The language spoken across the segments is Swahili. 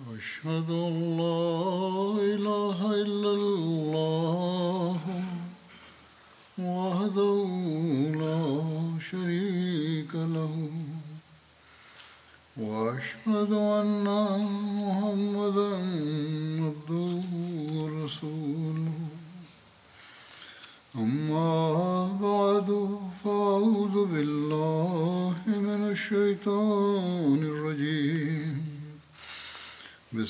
أشهد أن لا إله إلا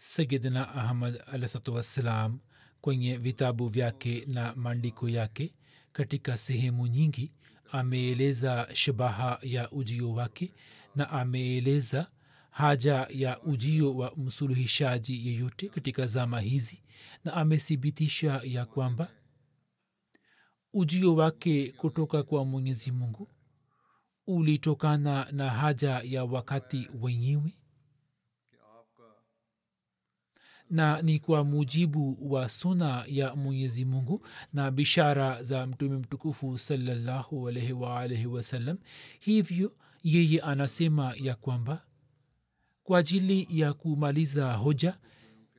سگد نحمد علی صلام کوئیں ویتابو واقعے نہ مانڈی کو یاکے کٹی کا سونیگی آمے لے ذا شباہا یا اجیو واقعے نہزا haja ya ujio wa msuluhishaji yeyote katika zama hizi na amethibitisha ya kwamba ujio wake kutoka kwa mwenyezi mungu ulitokana na haja ya wakati wenyewe na ni kwa mujibu wa suna ya mwenyezi mungu na bishara za mtume mtukufu salallahu alaihi waalaihi wasallam hivyo yeye anasema ya kwamba kwa ajili ya kumaliza hoja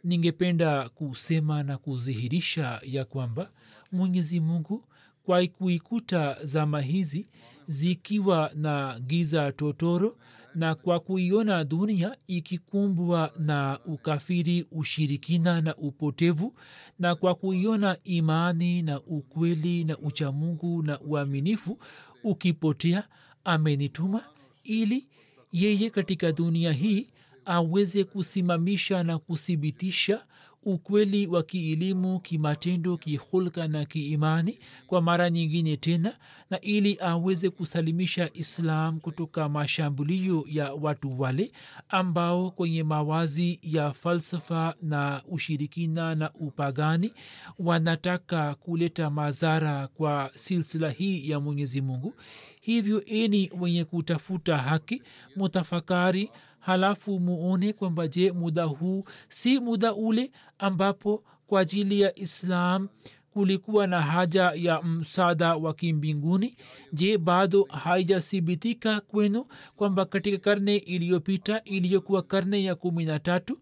ningependa kusema na kudhihirisha ya kwamba mwenyezi mungu kwa kuikuta zama hizi zikiwa na giza totoro na kwa kuiona dunia ikikumbwa na ukafiri ushirikina na upotevu na kwa kuiona imani na ukweli na uchamungu na uaminifu ukipotea amenituma ili yeye katika dunia hii aweze kusimamisha na kuthibitisha ukweli wa kielimu kimatendo kihulka na kiimani kwa mara nyingine tena na ili aweze kusalimisha islam kutoka mashambulio ya watu wale ambao kwenye mawazi ya falsafa na ushirikina na upagani wanataka kuleta madhara kwa silsila hii ya mwenyezi mungu. Hivyo eni wenye kutafuta haki mutafakari halafu muone kwamba je muda huu si muda ule ambapo kwa ajili ya islam kulikuwa na haja ya msaada wa kimbinguni? Je bado haijathibitika kwenu kwamba katika karne iliyopita iliyokuwa karne ya kumi na tatu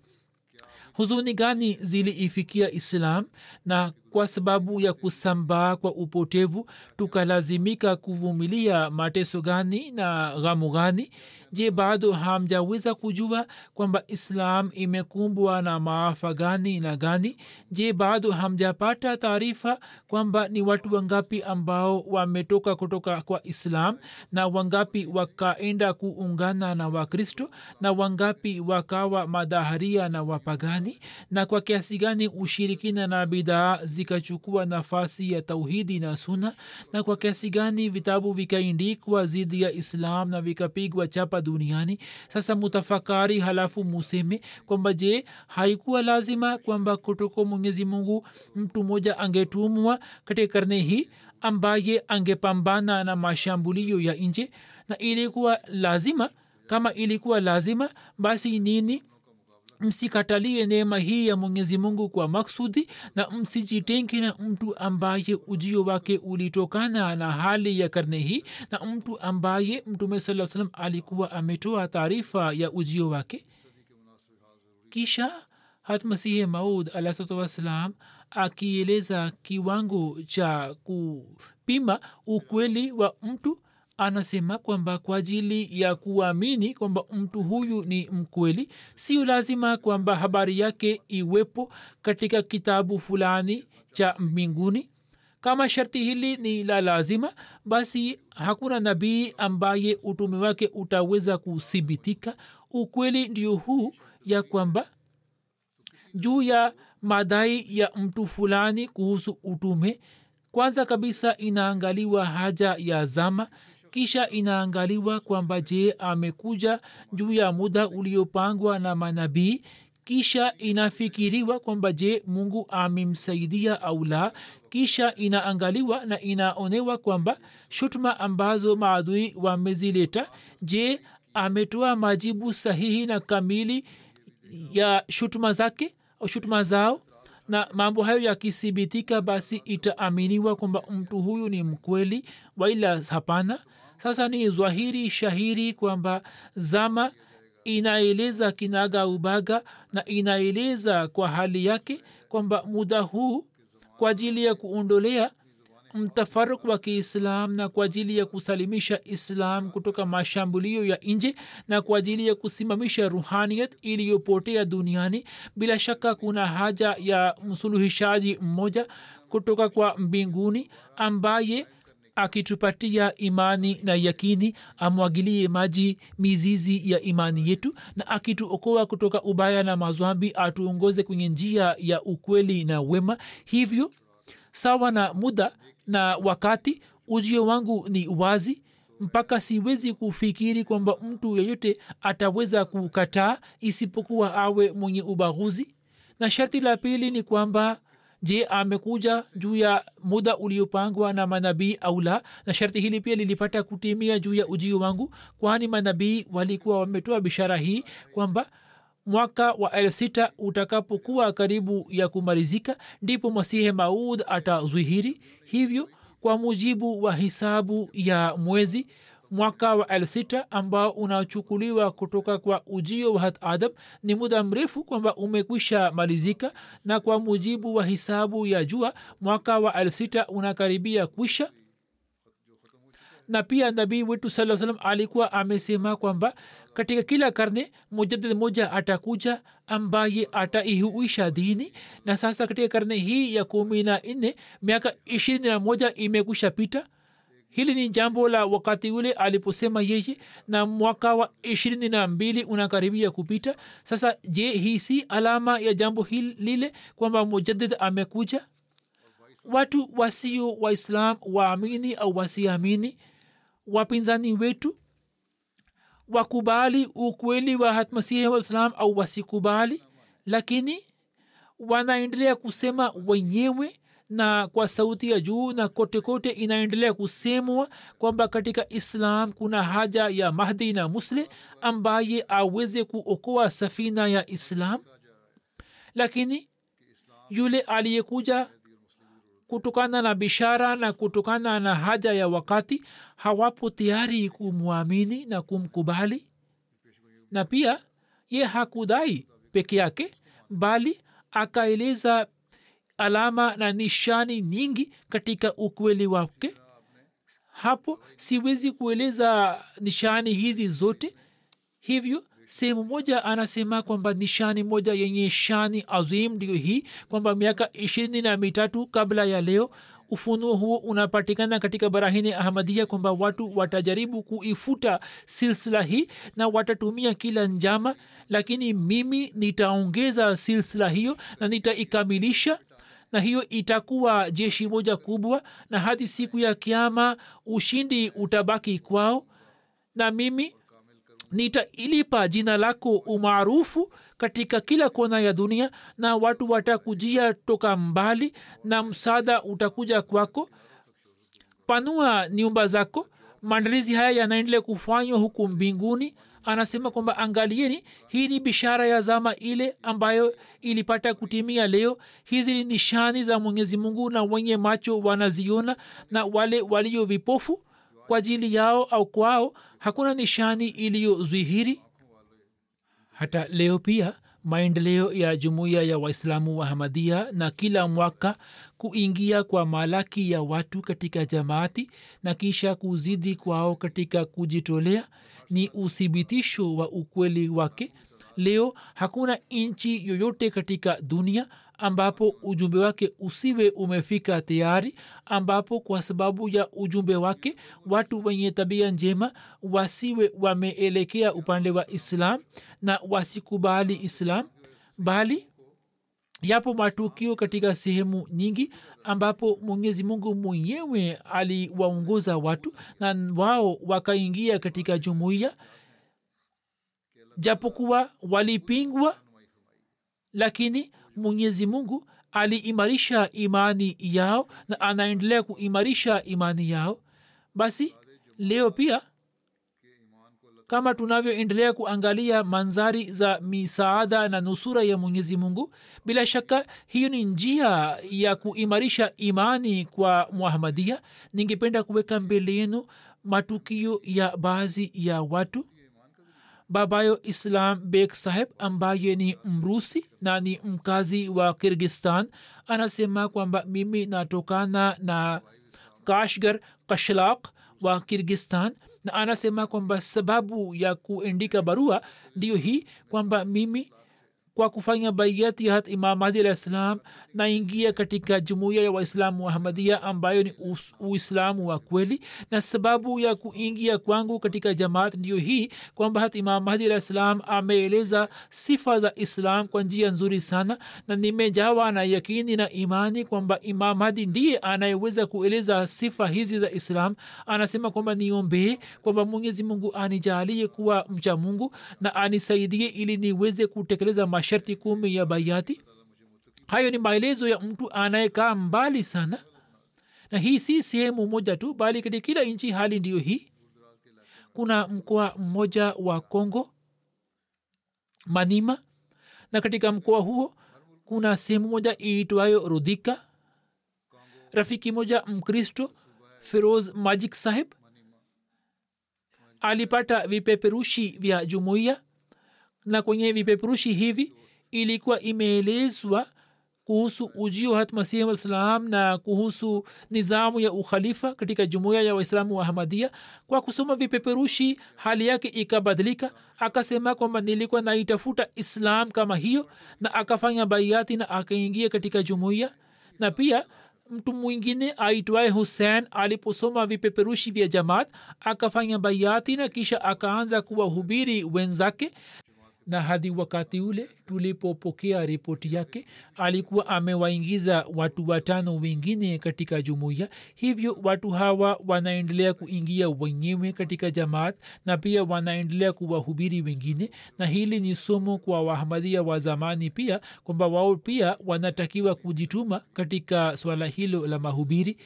huzuni gani ziliifikia islam na kwa sababu ya kusambaa kwa upotevu tukalazimika kuvumilia mateso gani na ghamu gani. Je bado hamjaweza kujua kwamba islam imekumbwa na maafa gani na gani? Je bado hamjapata taarifa kwamba ni watu wangapi ambao wametoka kutoka kwa islam na wangapi wakaenda kuungana na wakristo na wangapi wakawa madaharia na wapagani? Na kwa kiasi gani ushirikina na bidaa zikachukua nafasi ya tauhidi na suna na kwa kiasi gani vitabu vikaindikwa zidi ya islam na vikapigwa chapa duniani? Sasa mutafakari halafu museme kwamba je haikuwa lazima kwamba kutoka mwenyezi mungu mtu mmoja angetumwa katika karne hii ambaye angepambana na mashambulio ya nje? Na ilikuwa lazima? Kama ilikuwa lazima basi nini msikatalie neema hii ya mwenyezi mungu kwa maksudi na msijitenge na mtu ambaye ujio wake ulitokana na hali ya karne hii na mtu ambaye mtume saa salam alikuwa ametoa taarifa ya ujio wake. Kisha hatmasihi maud alahsatu wassalam akieleza kiwango cha kupima ukweli wa mtu anasema kwamba kwa ajili ya kuamini kwamba mtu huyu ni mkweli sio lazima kwamba habari yake iwepo katika kitabu fulani cha mbinguni. Kama sharti hili ni la lazima basi hakuna nabii ambaye utume wake utaweza kuthibitika. Ukweli ndio huu ya kwamba juu ya madai ya mtu fulani kuhusu utume kwanza kabisa inaangaliwa haja ya zama kisha inaangaliwa kwamba je amekuja juu ya muda uliopangwa na manabii? Kisha inafikiriwa kwamba je mungu amemsaidia au la? Kisha inaangaliwa na inaonewa kwamba shutuma ambazo maadui wamezileta je ametoa majibu sahihi na kamili ya shutuma zake shutuma zao na mambo hayo yakithibitika basi itaaminiwa kwamba mtu huyu ni mkweli waila hapana. Sasa ni zwahiri shahiri kwamba zama inaeleza kinaga ubaga na inaeleza kwa hali yake kwamba muda huu kwa ajili ya kuondolea mtafaruk wa kiislam na kwa ajili ya kusalimisha islam kutoka mashambulio ya nje na kwa ajili ya kusimamisha ruhaniyat iliyopotea duniani bila shaka kuna haja ya msuluhishaji mmoja kutoka kwa mbinguni ambaye akitupatia imani na yakini amwagilie maji mizizi ya imani yetu na akituokoa kutoka ubaya na mazwambi atuongoze kwenye njia ya ukweli na wema. Hivyo sawa na muda na wakati ujio wangu ni wazi mpaka siwezi kufikiri kwamba mtu yeyote ataweza kukataa isipokuwa awe mwenye ubaguzi. Na sharti la pili ni kwamba je amekuja juu ya muda uliopangwa na manabii au la? Na sharti hili pia lilipata kutimia juu ya ujio wangu kwani manabii walikuwa wametoa bishara hii kwamba mwaka wa elfu sita utakapokuwa karibu ya kumalizika ndipo masihe maud atazwihiri. Hivyo kwa mujibu wa hisabu ya mwezi mwaka wa elfu sita ambao unachukuliwa kutoka kwa ujio wa hat adam ni muda mrefu kwamba umekwisha malizika na kwa mujibu wa hisabu ya jua mwaka wa elfu sita unakaribia kwisha na pia nabii wetu saa salam alikuwa amesema kwamba katika kila karne mujadid moja atakuja ambaye ataihuisha dini. Na sasa katika karne hii ya kumi na nne miaka ishirini na moja imekwisha pita. Hili ni jambo la wakati ule aliposema yeye na mwaka wa ishirini na mbili unakaribia kupita. Sasa je hii si alama ya jambo lile kwamba mujadid amekuja? Watu wasio waislam waamini au wasiamini wapinzani wetu wakubali ukweli wa hatmasihi waislam au wasikubali lakini wanaendelea kusema wenyewe na kwa sauti ya juu na kote kote inaendelea kusemwa kwamba katika islam kuna haja ya mahdi na musle ambaye aweze kuokoa safina ya islam. Lakini yule aliyekuja kutokana na bishara na kutokana na haja ya wakati hawapo tayari kumwamini na kumkubali. Na pia ye hakudai peke yake bali akaeleza alama na nishani nyingi katika ukweli wake. Hapo siwezi kueleza nishani hizi zote hivyo sehemu moja anasema kwamba nishani moja yenye shani azim ndio hii kwamba miaka ishirini na mitatu kabla ya leo ufunuo huo unapatikana katika barahini ahmadia kwamba watu watajaribu kuifuta silsila hii na watatumia kila njama lakini mimi nitaongeza silsila hiyo na nitaikamilisha na hiyo itakuwa jeshi moja kubwa na hadi siku ya kiama ushindi utabaki kwao na mimi nitailipa jina lako umaarufu katika kila kona ya dunia na watu watakujia toka mbali na msaada utakuja kwako. Panua nyumba zako. Maandalizi haya yanaendelea kufanywa huku mbinguni. Anasema kwamba angalieni hii ni bishara ya zama ile ambayo ilipata kutimia leo. Hizi ni nishani za mwenyezi mungu na wenye macho wanaziona na wale walio vipofu kwa ajili yao au kwao hakuna nishani iliyodhihiri. Hata leo pia maendeleo ya jumuiya ya waislamu wa hamadia na kila mwaka kuingia kwa malaki ya watu katika jamaati na kisha kuzidi kwao katika kujitolea ni uthibitisho wa ukweli wake. Leo hakuna nchi yoyote katika dunia ambapo ujumbe wake usiwe umefika tayari ambapo kwa sababu ya ujumbe wake watu wenye tabia njema wasiwe wameelekea upande wa islam na wasikubali islam bali yapo matukio katika sehemu nyingi ambapo mwenyezi mungu mwenyewe aliwaongoza watu na wao wakaingia katika jumuiya japokuwa walipingwa lakini mwenyezi mungu aliimarisha imani yao na anaendelea kuimarisha imani yao. Basi leo pia kama tunavyoendelea kuangalia manzari za misaada na nusura ya mwenyezi mungu bila shaka hiyo ni njia ya kuimarisha imani kwa muhamadia ningependa kuweka mbele yenu matukio ya baadhi ya watu babayo islam bek saheb ambaye ni mrusi na ni mkazi wa kirgistan anasema kwamba mimi natokana na kashgar kashlak wa kirgistan na anasema kwamba sababu ya kuendika barua ndiyo hii kwamba mimi kwa kufanya baiati hat imam mahdi alah ssalam naingia katika jumuiya ya waislamu wahamadia ambayo ni uislamu wa kweli. Na sababu ya kuingia kwangu katika jamaat ndiyo hii kwamba hat imam mahdi alah ssalam ameeleza sifa za islam kwa njia nzuri sana. Na nimejawa na yakini na imani kwamba imam mahdi ndiye anayeweza kueleza sifa hizi za islam. Anasema kwamba niombee kwamba mwenyezi mungu anijalie kuwa mcha mungu na anisaidie ili niweze kutekeleza masharti kumi ya baiati hayo ni maelezo ya mtu anayekaa mbali sana. Na hii si sehemu moja tu bali katika kila nchi hali ndiyo hii. Kuna mkoa mmoja wa congo manima. Na katika mkoa huo kuna sehemu moja iitwayo rudhika. Rafiki moja mkristo feroz majik saheb alipata vipeperushi vya jumuiya na kwenye vipeperushi hivi ilikuwa imeelezwa kuhusu ujio hat masihi na kuhusu nizamu ya ukhalifa katika jumuiya ya waislamu wa hamadia kwa kusoma vipeperushi hali yake ikabadilika. Akasema kwamba nilikuwa naitafuta islam kama hiyo na akafanya baiati na akaingia katika jumuiya. Na pia mtu mwingine aitwaye hussein aliposoma vipeperushi vya jamaat akafanya baiati na kisha akaanza kuwahubiri wenzake na hadi wakati ule tulipopokea ripoti yake alikuwa amewaingiza watu watano wengine katika jumuiya. Hivyo watu hawa wanaendelea kuingia wenyewe katika jamaat na pia wanaendelea kuwahubiri wengine. Na hili ni somo kwa wahamadia wa zamani pia kwamba wao pia wanatakiwa kujituma katika swala hilo la mahubiri.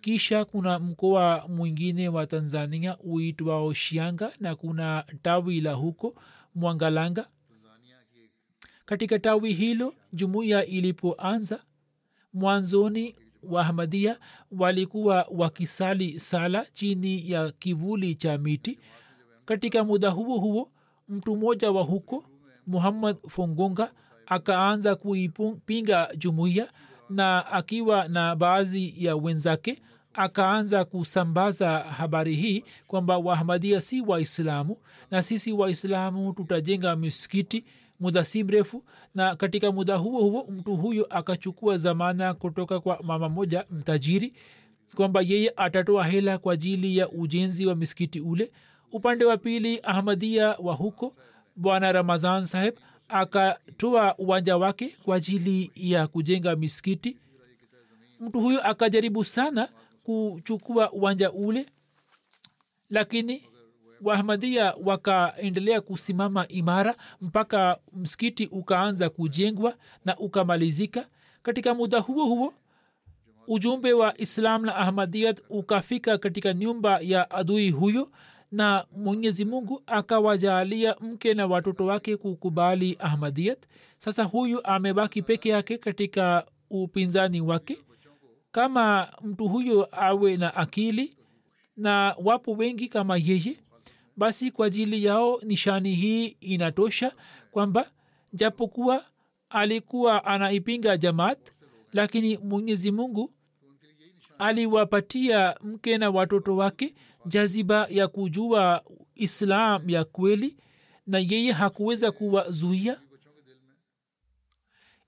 Kisha kuna mkoa mwingine wa tanzania uitwao shianga na kuna tawi la huko mwangalanga. Katika tawi hilo jumuiya ilipoanza mwanzoni wahamadia walikuwa wakisali sala chini ya kivuli cha miti. Katika muda huo huo mtu mmoja wa huko muhammad fongonga akaanza kuipinga jumuiya na akiwa na baadhi ya wenzake akaanza kusambaza habari hii kwamba wahamadia si waislamu na sisi waislamu tutajenga misikiti muda si mrefu na katika muda huo huo mtu huyo akachukua zamana kutoka kwa mama moja mtajiri kwamba yeye atatoa hela kwa ajili ya ujenzi wa misikiti ule. Upande wa pili ahmadia wa huko bwana ramazan saheb akatoa uwanja wake kwa ajili ya kujenga misikiti. Mtu huyo akajaribu sana kuchukua uwanja ule lakini wahmadia wakaendelea kusimama imara mpaka msikiti ukaanza kujengwa na ukamalizika. Katika muda huo huo ujumbe wa islam na ahmadiyat ukafika katika nyumba ya adui huyo na mwenyezi mungu akawajaalia mke na watoto wake kukubali ahmadiyat sasa huyu amebaki peke yake katika upinzani wake kama mtu huyo awe na akili na wapo wengi kama yeye basi kwa ajili yao nishani hii inatosha kwamba japokuwa alikuwa anaipinga jamaat lakini mwenyezi mungu aliwapatia mke na watoto wake jaziba ya kujua islam ya kweli na yeye hakuweza kuwazuia.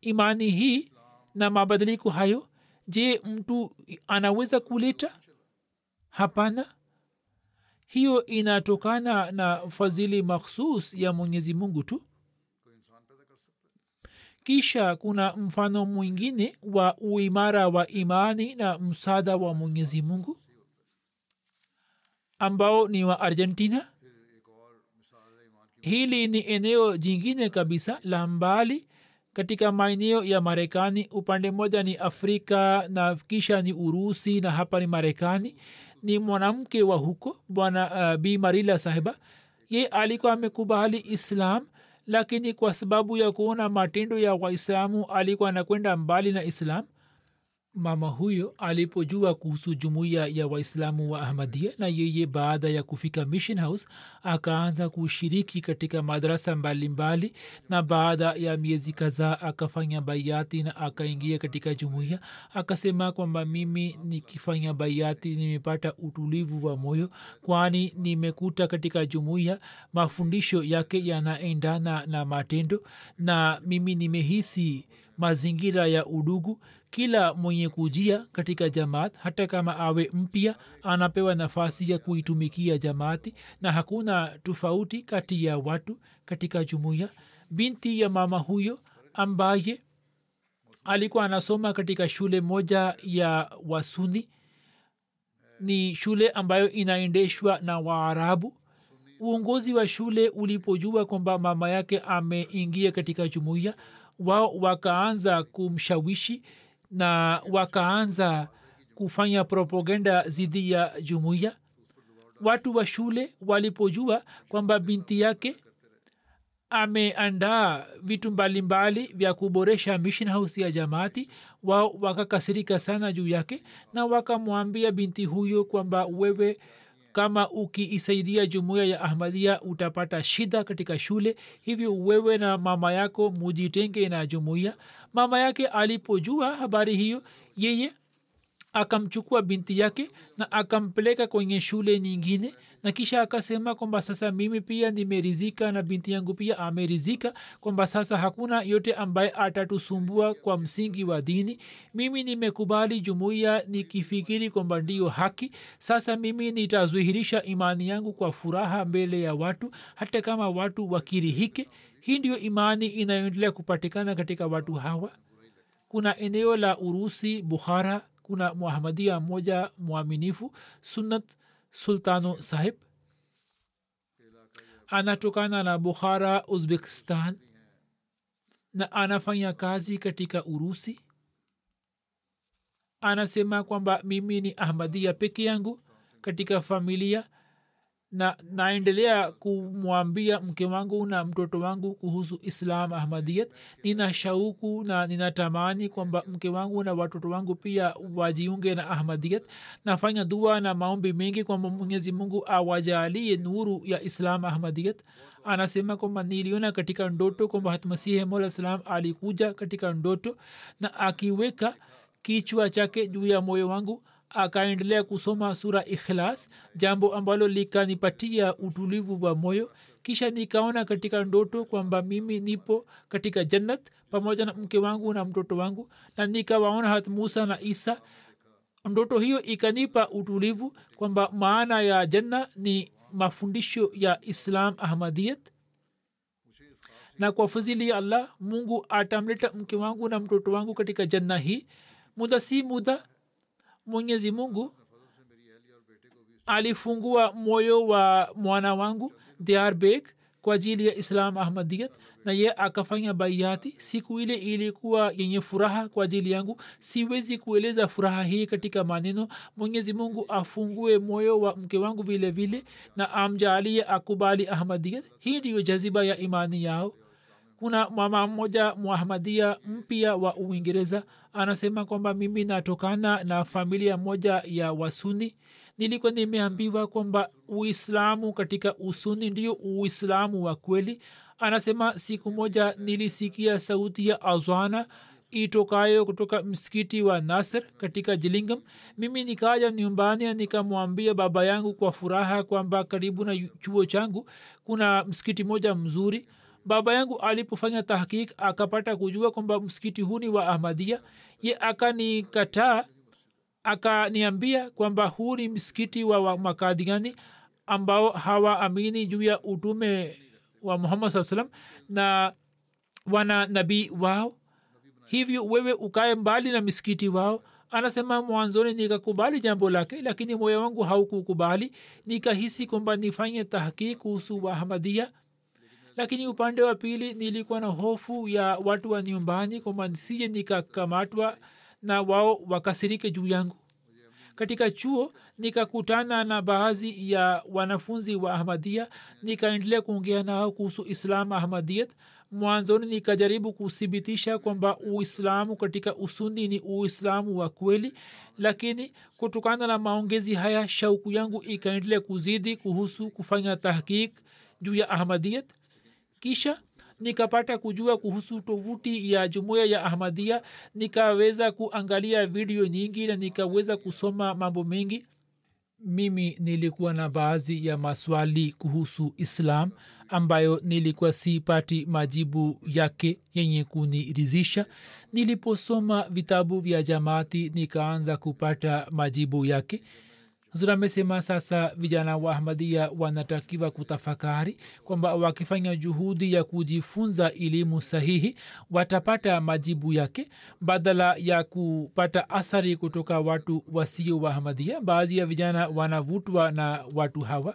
Imani hii na mabadiliko hayo je mtu anaweza kuleta? Hapana. Hiyo inatokana na fadhili makhsus ya mwenyezi mungu tu. Kisha kuna mfano mwingine wa uimara wa imani na msaada wa mwenyezi mungu ambao ni wa argentina. Hili ni eneo jingine kabisa la mbali katika maeneo ya marekani upande mmoja ni afrika na kisha ni urusi na hapa ni marekani. Ni mwanamke wa huko bwana uh, b marila sahiba ye alikuwa amekubali islam lakini kwa sababu ya kuona matendo ya waislamu alikuwa anakwenda mbali na islam mama huyo alipojua kuhusu jumuiya ya waislamu wa ahmadia na yeye baada ya kufika mission house akaanza kushiriki katika madarasa mbalimbali na baada ya miezi kadhaa akafanya baiati na akaingia katika jumuiya. Akasema kwamba mimi nikifanya baiati nimepata utulivu wa moyo kwani nimekuta katika jumuiya mafundisho yake yanaendana na matendo na mimi nimehisi mazingira ya udugu kila mwenye kujia katika jamaat hata kama awe mpya anapewa nafasi ya kuitumikia jamaati na hakuna tofauti kati ya watu katika jumuiya. Binti ya mama huyo ambaye alikuwa anasoma katika shule moja ya wasuni ni shule ambayo inaendeshwa na waarabu. Uongozi wa shule ulipojua kwamba mama yake ameingia katika jumuiya wao wakaanza kumshawishi na wakaanza kufanya propaganda dhidi ya jumuiya. Watu wa shule walipojua kwamba binti yake ameandaa vitu mbalimbali vya kuboresha mission house ya jamaati wao wakakasirika sana juu yake na wakamwambia binti huyo kwamba wewe kama ukiisaidia jumuiya ya ahmadia utapata shida katika shule hivyo wewe na mama yako mujitenge na jumuiya. Mama yake alipojua habari hiyo yeye akamchukua binti yake na akampeleka kwenye shule nyingine na kisha akasema kwamba sasa mimi pia nimerizika na binti yangu pia amerizika kwamba sasa hakuna yote ambaye atatusumbua kwa msingi wa dini. Mimi nimekubali jumuiya nikifikiri kwamba ndiyo haki. Sasa mimi nitazuhirisha imani yangu kwa furaha mbele ya watu hata kama watu wakirihike. Hii ndiyo imani inayoendelea kupatikana katika watu hawa. Kuna eneo la urusi bukhara kuna muhamadia mmoja mwaminifu sunnat sultano sahib? Anatokana na bukhara uzbekistan. Na anafanya kazi katika urusi? Anasema kwamba mimi ni ahmadia peke yangu katika familia na naendelea kumwambia mke wangu na mtoto wangu kuhusu islam ahmadiyat. Nina shauku na ninatamani kwamba mke wangu na watoto wangu pia wajiunge na ahmadiyat. Nafanya dua na maombi mengi kwamba mwenyezi mungu awajalie nuru ya islam ahmadiyat. Anasema kwamba niliona katika ndoto kwamba hatmasihi mola salam alikuja katika ndoto na akiweka kichwa chake juu ya moyo wangu akaendelea kusoma sura ikhlas jambo ambalo likanipatia utulivu wa moyo. Kisha nikaona katika ndoto kwamba mimi nipo katika jannat pamoja na mke wangu na mtoto wangu na nikawaona hat musa na isa. Ndoto hiyo ikanipa utulivu kwamba maana ya janna ni mafundisho ya islam ahmadiyat. Na kwa fuzili ya allah mungu atamleta mke wangu na mtoto wangu katika janna hii. Muda si muda mwenyezi mungu alifungua moyo wa mwana wangu diar bek kwa ajili ya islam ahmadiyat na ye akafanya baiati siku ile ilikuwa yenye furaha kwa ajili yangu. Siwezi kueleza furaha hii katika maneno. Mwenyezi mungu afungue moyo wa mke wangu vile vile na amjaalie akubali ahmadiyat. Hii ndiyo jaziba ya imani yao kuna mama mmoja muahmadia mpya wa uingereza anasema kwamba mimi natokana na familia moja ya wasuni. Nilikuwa nimeambiwa kwamba uislamu katika usuni ndio uislamu wa kweli. Anasema siku moja nilisikia sauti ya azwana itokayo kutoka msikiti wa nasr katika jilingam. Mimi nikaja nyumbani nikamwambia baba yangu kwa furaha kwamba karibu na chuo changu kuna msikiti moja mzuri baba yangu alipofanya tahkik akapata kujua kwamba msikiti huu ni wa ahmadia ye akanikataa akaniambia kwamba huu ni msikiti wa, wa makadiani ambao hawaamini juu ya utume wa muhammad saa salam na wana nabii wao. Hivyo wewe ukae mbali na misikiti wao. Anasema mwanzoni nikakubali jambo lake lakini moyo wangu haukukubali. Nikahisi kwamba nifanye tahkik kuhusu wahamadia lakini upande wa pili nilikuwa na hofu ya watu wa nyumbani kwamba nisije nikakamatwa na wao wakasirike juu yangu. Katika chuo nikakutana na baadhi ya wanafunzi wa ahmadia nikaendelea kuongea nao kuhusu islam ahmadiyat mwanzoni nikajaribu kuthibitisha kwamba uislamu katika usuni ni uislamu wa kweli lakini kutokana na maongezi haya shauku yangu ikaendelea kuzidi kuhusu kufanya tahkik juu ya ahmadiyat kisha nikapata kujua kuhusu tovuti ya jumuiya ya ahmadia nikaweza kuangalia video nyingi na nikaweza kusoma mambo mengi. Mimi nilikuwa na baadhi ya maswali kuhusu islam ambayo nilikuwa sipati majibu yake yenye kunirizisha niliposoma vitabu vya jamaati nikaanza kupata majibu yake huzur amesema sasa vijana wa ahmadia wanatakiwa kutafakari kwamba wakifanya juhudi ya kujifunza elimu sahihi watapata majibu yake badala ya kupata athari kutoka watu wasio wa ahmadia baadhi ya vijana wanavutwa na watu hawa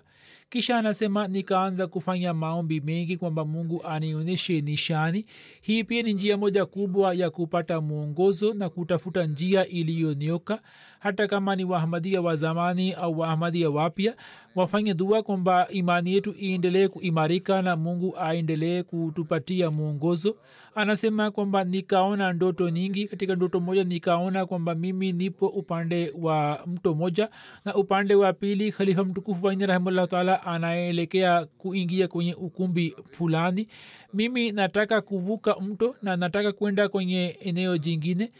kisha anasema nikaanza kufanya maombi mengi kwamba mungu anionyeshe nishani. Hii pia ni njia moja kubwa ya kupata mwongozo na kutafuta njia iliyonioka hata kama ni wahamadia wa zamani au wahamadia wapya wafanye dua kwamba imani yetu iendelee kuimarika na mungu aendelee kutupatia mwongozo. Anasema kwamba nikaona ndoto nyingi. Katika ndoto moja nikaona kwamba mimi nipo upande wa mto moja. Na upande wa pili khalifa mtukufu waini rahimahullah taala anaelekea kuingia kwenye ukumbi fulani. Mimi nataka kuvuka mto na nataka kwenda kwenye eneo jingine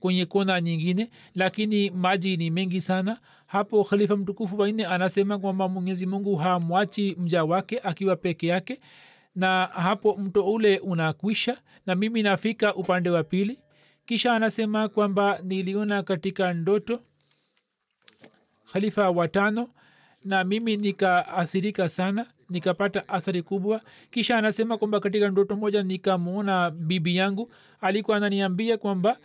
kwenye kona nyingine lakini maji ni mengi sana hapo khalifa mtukufu wanne anasema kwamba mwenyezi mungu hamwachi mja wake akiwa peke yake na hapo mto ule unakwisha na mimi nafika upande wa pili. Kisha anasema kwamba niliona katika ndoto khalifa watano na mimi nikaathirika sana nikapata athari kubwa. Kisha anasema kwamba katika ndoto moja nikamwona bibi yangu alikuwa ananiambia kwamba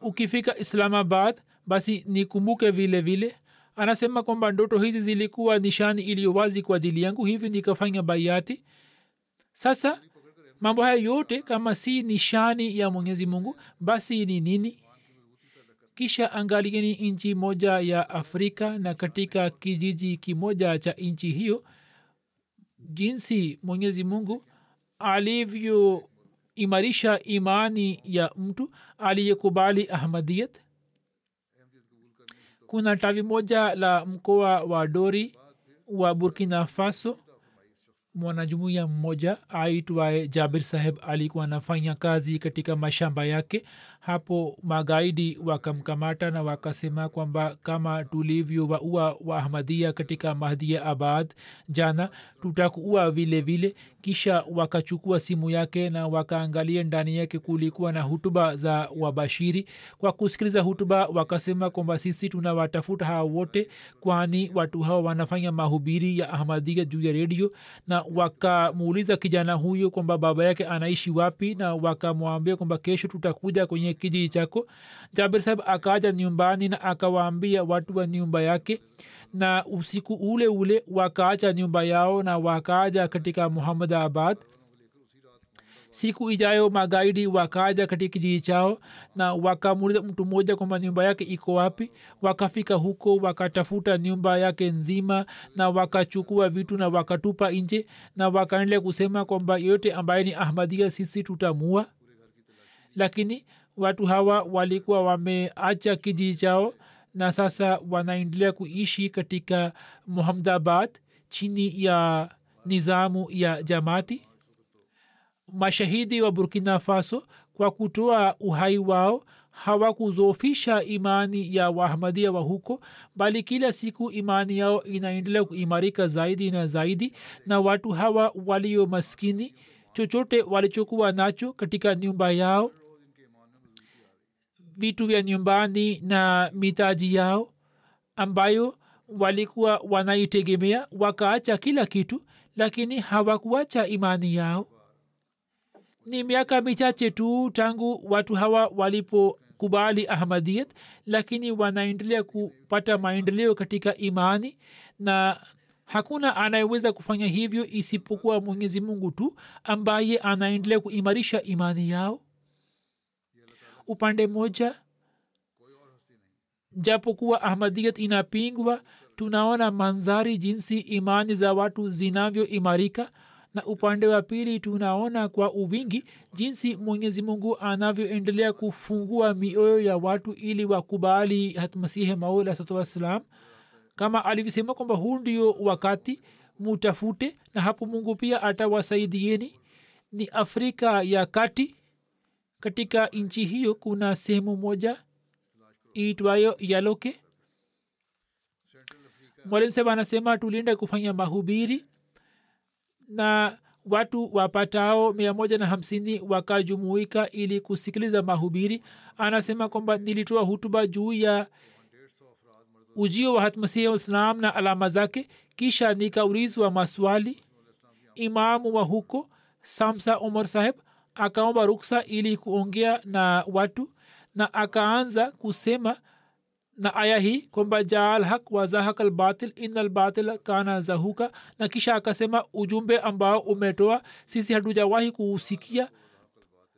ukifika islamabad basi nikumbuke vile vile anasema kwamba ndoto hizi zilikuwa nishani iliyo wazi kwa ajili yangu hivyo nikafanya baiati sasa mambo haya yote kama si nishani ya mwenyezi mungu basi ni nini? Kisha angalieni nchi moja ya afrika na katika kijiji kimoja cha nchi hiyo jinsi mwenyezi mungu alivyoimarisha imani ya mtu aliyekubali ahmadiyat kuna tawi moja la mkoa wa dori wa burkina faso. Mwanajumuiya mmoja aitwaye jabir saheb alikuwa anafanya kazi katika mashamba yake hapo magaidi wakamkamata na wakasema kwamba kama tulivyowaua waahmadia katika mahdia abad jana tutakuua vile vile. Kisha wakachukua simu yake na wakaangalia ndani yake kulikuwa na hutuba za wabashiri. Kwa kusikiliza hutuba wakasema kwamba sisi tunawatafuta hawa wote kwani watu hawa wanafanya mahubiri ya ahmadia juu ya redio. Na wakamuuliza kijana huyo kwamba baba yake anaishi wapi na wakamwambia kwamba kesho tutakuja kwenye kijiji chako jabir saheb akaja nyumbani na akawaambia watu wa nyumba yake na usiku ule ule wakaacha nyumba yao na wakaja katika muhammadabad siku ijayo magaidi wakaja katika kijiji chao na wakamuuliza mtu mmoja kwamba nyumba yake iko wapi. Wakafika huko wakatafuta nyumba yake nzima na wakachukua vitu na wakatupa nje na wakaendelea kusema kwamba yote ambaye ni ahmadia sisi tutamua lakini watu hawa walikuwa wameacha kijiji chao na sasa wanaendelea kuishi katika muhamdabad chini ya nizamu ya jamati mashahidi wa burkina faso kwa kutoa uhai wao hawakuzofisha imani ya waahmadia wa huko bali kila siku imani yao inaendelea kuimarika zaidi na zaidi na watu hawa walio maskini chochote walichokuwa nacho katika nyumba yao vitu vya nyumbani na mitaji yao ambayo walikuwa wanaitegemea wakaacha kila kitu lakini hawakuacha imani yao. Ni miaka michache tu tangu watu hawa walipokubali ahmadiyat lakini wanaendelea kupata maendeleo katika imani na hakuna anayeweza kufanya hivyo isipokuwa mwenyezi mungu tu ambaye anaendelea kuimarisha imani yao upande moja japokuwa ahmadiyat inapingwa tunaona manzari jinsi imani za watu zinavyoimarika na upande wa pili tunaona kwa uwingi jinsi mwenyezi mungu anavyoendelea kufungua mioyo ya watu ili wakubali hatmasihi maula satu wassalam. Kama alivyosema kwamba huu ndio wakati mutafute na hapo mungu pia atawasaidieni ni afrika ya kati katika nchi hiyo kuna sehemu moja iitwayo yaloke. Mwalimu seba anasema tulienda kufanya mahubiri na watu wapatao mia moja na hamsini wakajumuika ili kusikiliza mahubiri. Anasema kwamba nilitoa hutuba juu ya ujio wa hatmasihi islam na alama zake kisha nikaulizwa maswali. Imamu wa huko samsa umar saheb akaomba ruksa ili kuongea na watu na akaanza kusema na aya hii kwamba jaa lhaq wazahaq albatil ina albatil kana zahuka. Na kisha akasema ujumbe ambao umetoa sisi hatujawahi kuusikia.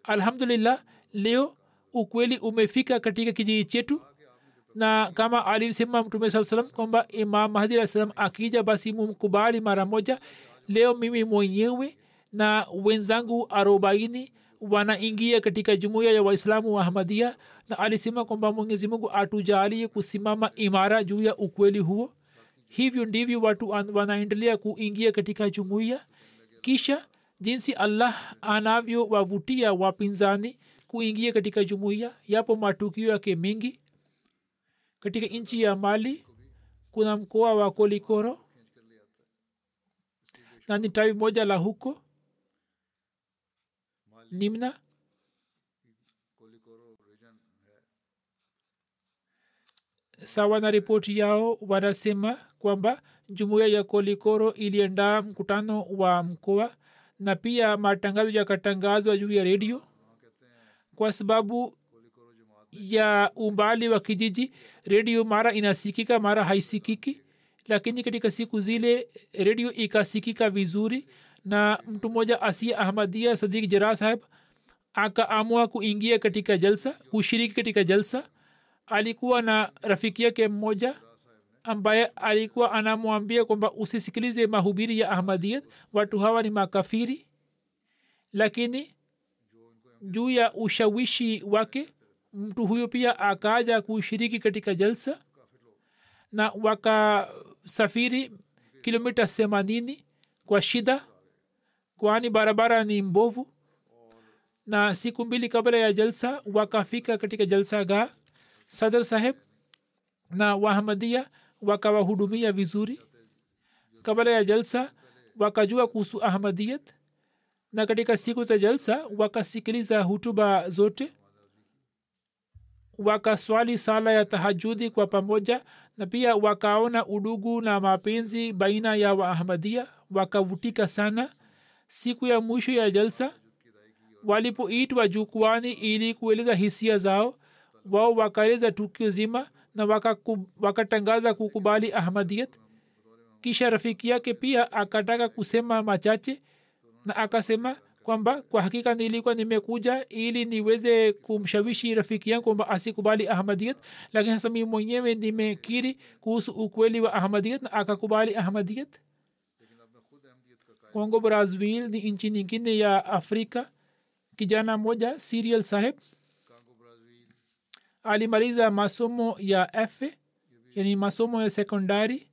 Alhamdulillah leo ukweli umefika katika kijiji chetu. Na kama alisema mtume saa salam kwamba imam mahdi alah salam akija basi mumkubali mara moja. Leo mimi mwenyewe na wenzangu arobaini wanaingia katika jumuiya ya waislamu wa ahmadia na alisema kwamba mwenyezi mungu atujalie kusimama imara juu ya ukweli huo. Hivyo ndivyo watu wanaendelea kuingia katika jumuiya. Kisha jinsi allah anavyowavutia wapinzani kuingia katika jumuiya yapo matukio yake mengi. Katika nchi ya mali kuna mkoa wa kolikoro na ni tawi moja la huko nimna sawa na ripoti yao wanasema kwamba jumuiya ya kolikoro iliendaa mkutano wa mkoa na pia matangazo yakatangazwa juu ya redio kwa sababu ya umbali wa kijiji. Redio mara inasikika mara haisikiki lakini katika siku zile redio ikasikika vizuri na mtu mmoja asia ahmadia sadik jera saheb akaamua kuingia katika jalsa kushiriki katika jalsa. Alikuwa na rafiki yake mmoja ambaye alikuwa anamwambia kwamba usisikilize mahubiri ya ahmadiyat watu hawa ni makafiri. Lakini juu ya ushawishi wake mtu huyo pia akaja kushiriki katika jalsa na wakasafiri kilomita themanini kwa shida kwani barabara ni mbovu? Na siku mbili kabla ya jalsa wakafika katika jalsa ga sadr saheb na wahamadia wakawahudumia vizuri. Kabla ya jalsa wakajua kuhusu ahmadiyat na katika siku za jalsa wakasikiliza hutuba zote. Wakaswali sala ya tahajudi kwa pamoja na pia wakaona udugu na mapenzi baina ya waahmadia wakavutika sana siku ya mwisho ya jalsa walipoitwa jukwani ili kueleza hisia zao wao wakaeleza tukio zima na wakatangaza waka kukubali ahmadiyat. Kisha rafiki yake pia akataka kusema machache na akasema kwamba kwa hakika nilikuwa nimekuja ili niweze kumshawishi rafiki yangu kwamba asikubali ahmadiyat lakini sasa mi mwenyewe nimekiri kuhusu ukweli wa ahmadiyat na akakubali ahmadiyat kongo brazil ni nchi nyingine ya afrika. Kijana moja serial saheb alimaliza masomo ya f yani masomo ya sekondari.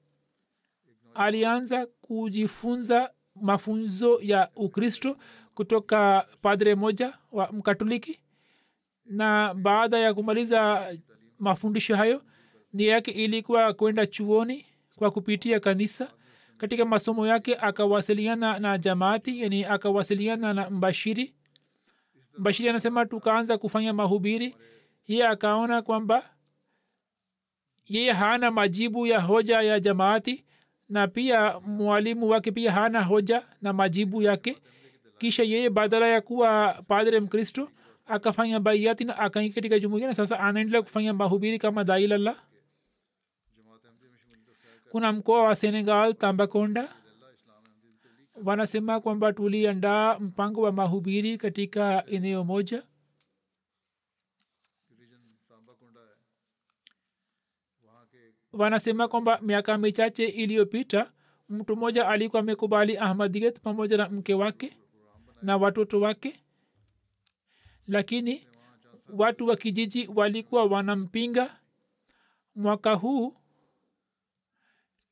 Alianza kujifunza mafunzo ya ukristo kutoka padre moja wa mkatoliki. Na baada ya kumaliza mafundisho hayo nia yake ilikuwa kwenda chuoni kwa kupitia kanisa katika masomo yake akawasiliana na jamaati yani akawasiliana na mbashiri. Mbashiri anasema tukaanza kufanya mahubiri. Hiye akaona kwamba yeye hana majibu ya hoja ya jamaati na pia mwalimu wake pia hana hoja na majibu yake. Kisha yeye badala ya kuwa padre mkristo akafanya baiati na akaingia katika jumuia na sasa anaendelea kufanya mahubiri kama dailallah kuna mkoa wa senegal tambakonda wanasema kwamba tuliandaa mpango wa mahubiri katika eneo moja. Wanasema kwamba miaka michache iliyopita mtu mmoja alikuwa amekubali ahmadiyat pamoja na mke wake na watoto wake. Lakini watu wa kijiji walikuwa wanampinga. Mwaka huu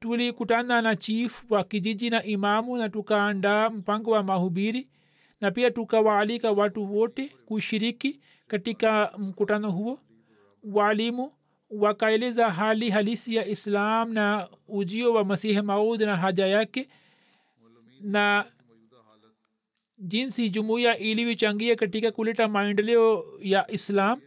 tulikutana na chief wa kijiji na imamu na tukaandaa mpango wa mahubiri na pia tukawaalika watu wote kushiriki katika mkutano huo. Waalimu wakaeleza hali halisi ya islam na ujio wa masihi maud na haja yake na jinsi jumuiya ilivyochangia katika kuleta maendeleo ya islam.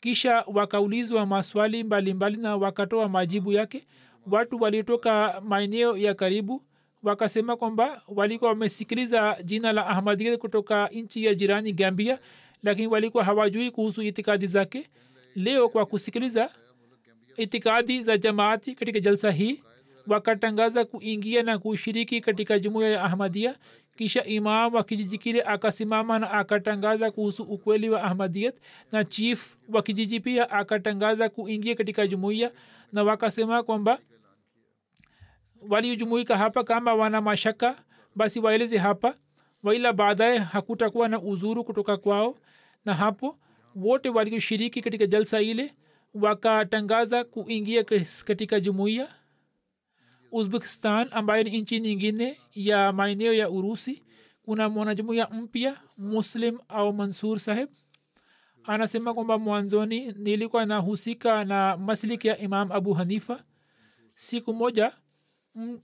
Kisha wakaulizwa maswali mbalimbali mbali na wakatoa majibu yake watu walitoka maeneo ya karibu wakasema kwamba walikuwa wamesikiliza jina la ahmadia kutoka nchi ya jirani gambia lakini walikuwa hawajui kuhusu itikadi zake. Leo kwa kusikiliza itikadi za jamaati katika jalsa hii wakatangaza kuingia na kushiriki katika jumuiya ya ahmadia kisha imam wa kijiji kile akasimama na akatangaza kuhusu ukweli wa ahmadiyat na chief wa kijiji pia akatangaza kuingia katika jumuiya na wakasema kwamba waliojumuika hapa kama wana mashaka basi waeleze hapa waila baadaye hakutakuwa na uzuru kutoka kwao. Na hapo wote walioshiriki katika jalsa ile wakatangaza kuingia katika jumuiya. Uzbekistan ambayo ni nchi nyingine ya maeneo ya urusi kuna mwanajumuiya mpya muslim au mansur saheb. Anasema kwamba mwanzoni nilikuwa nahusika na masliki ya imam abu hanifa. Siku moja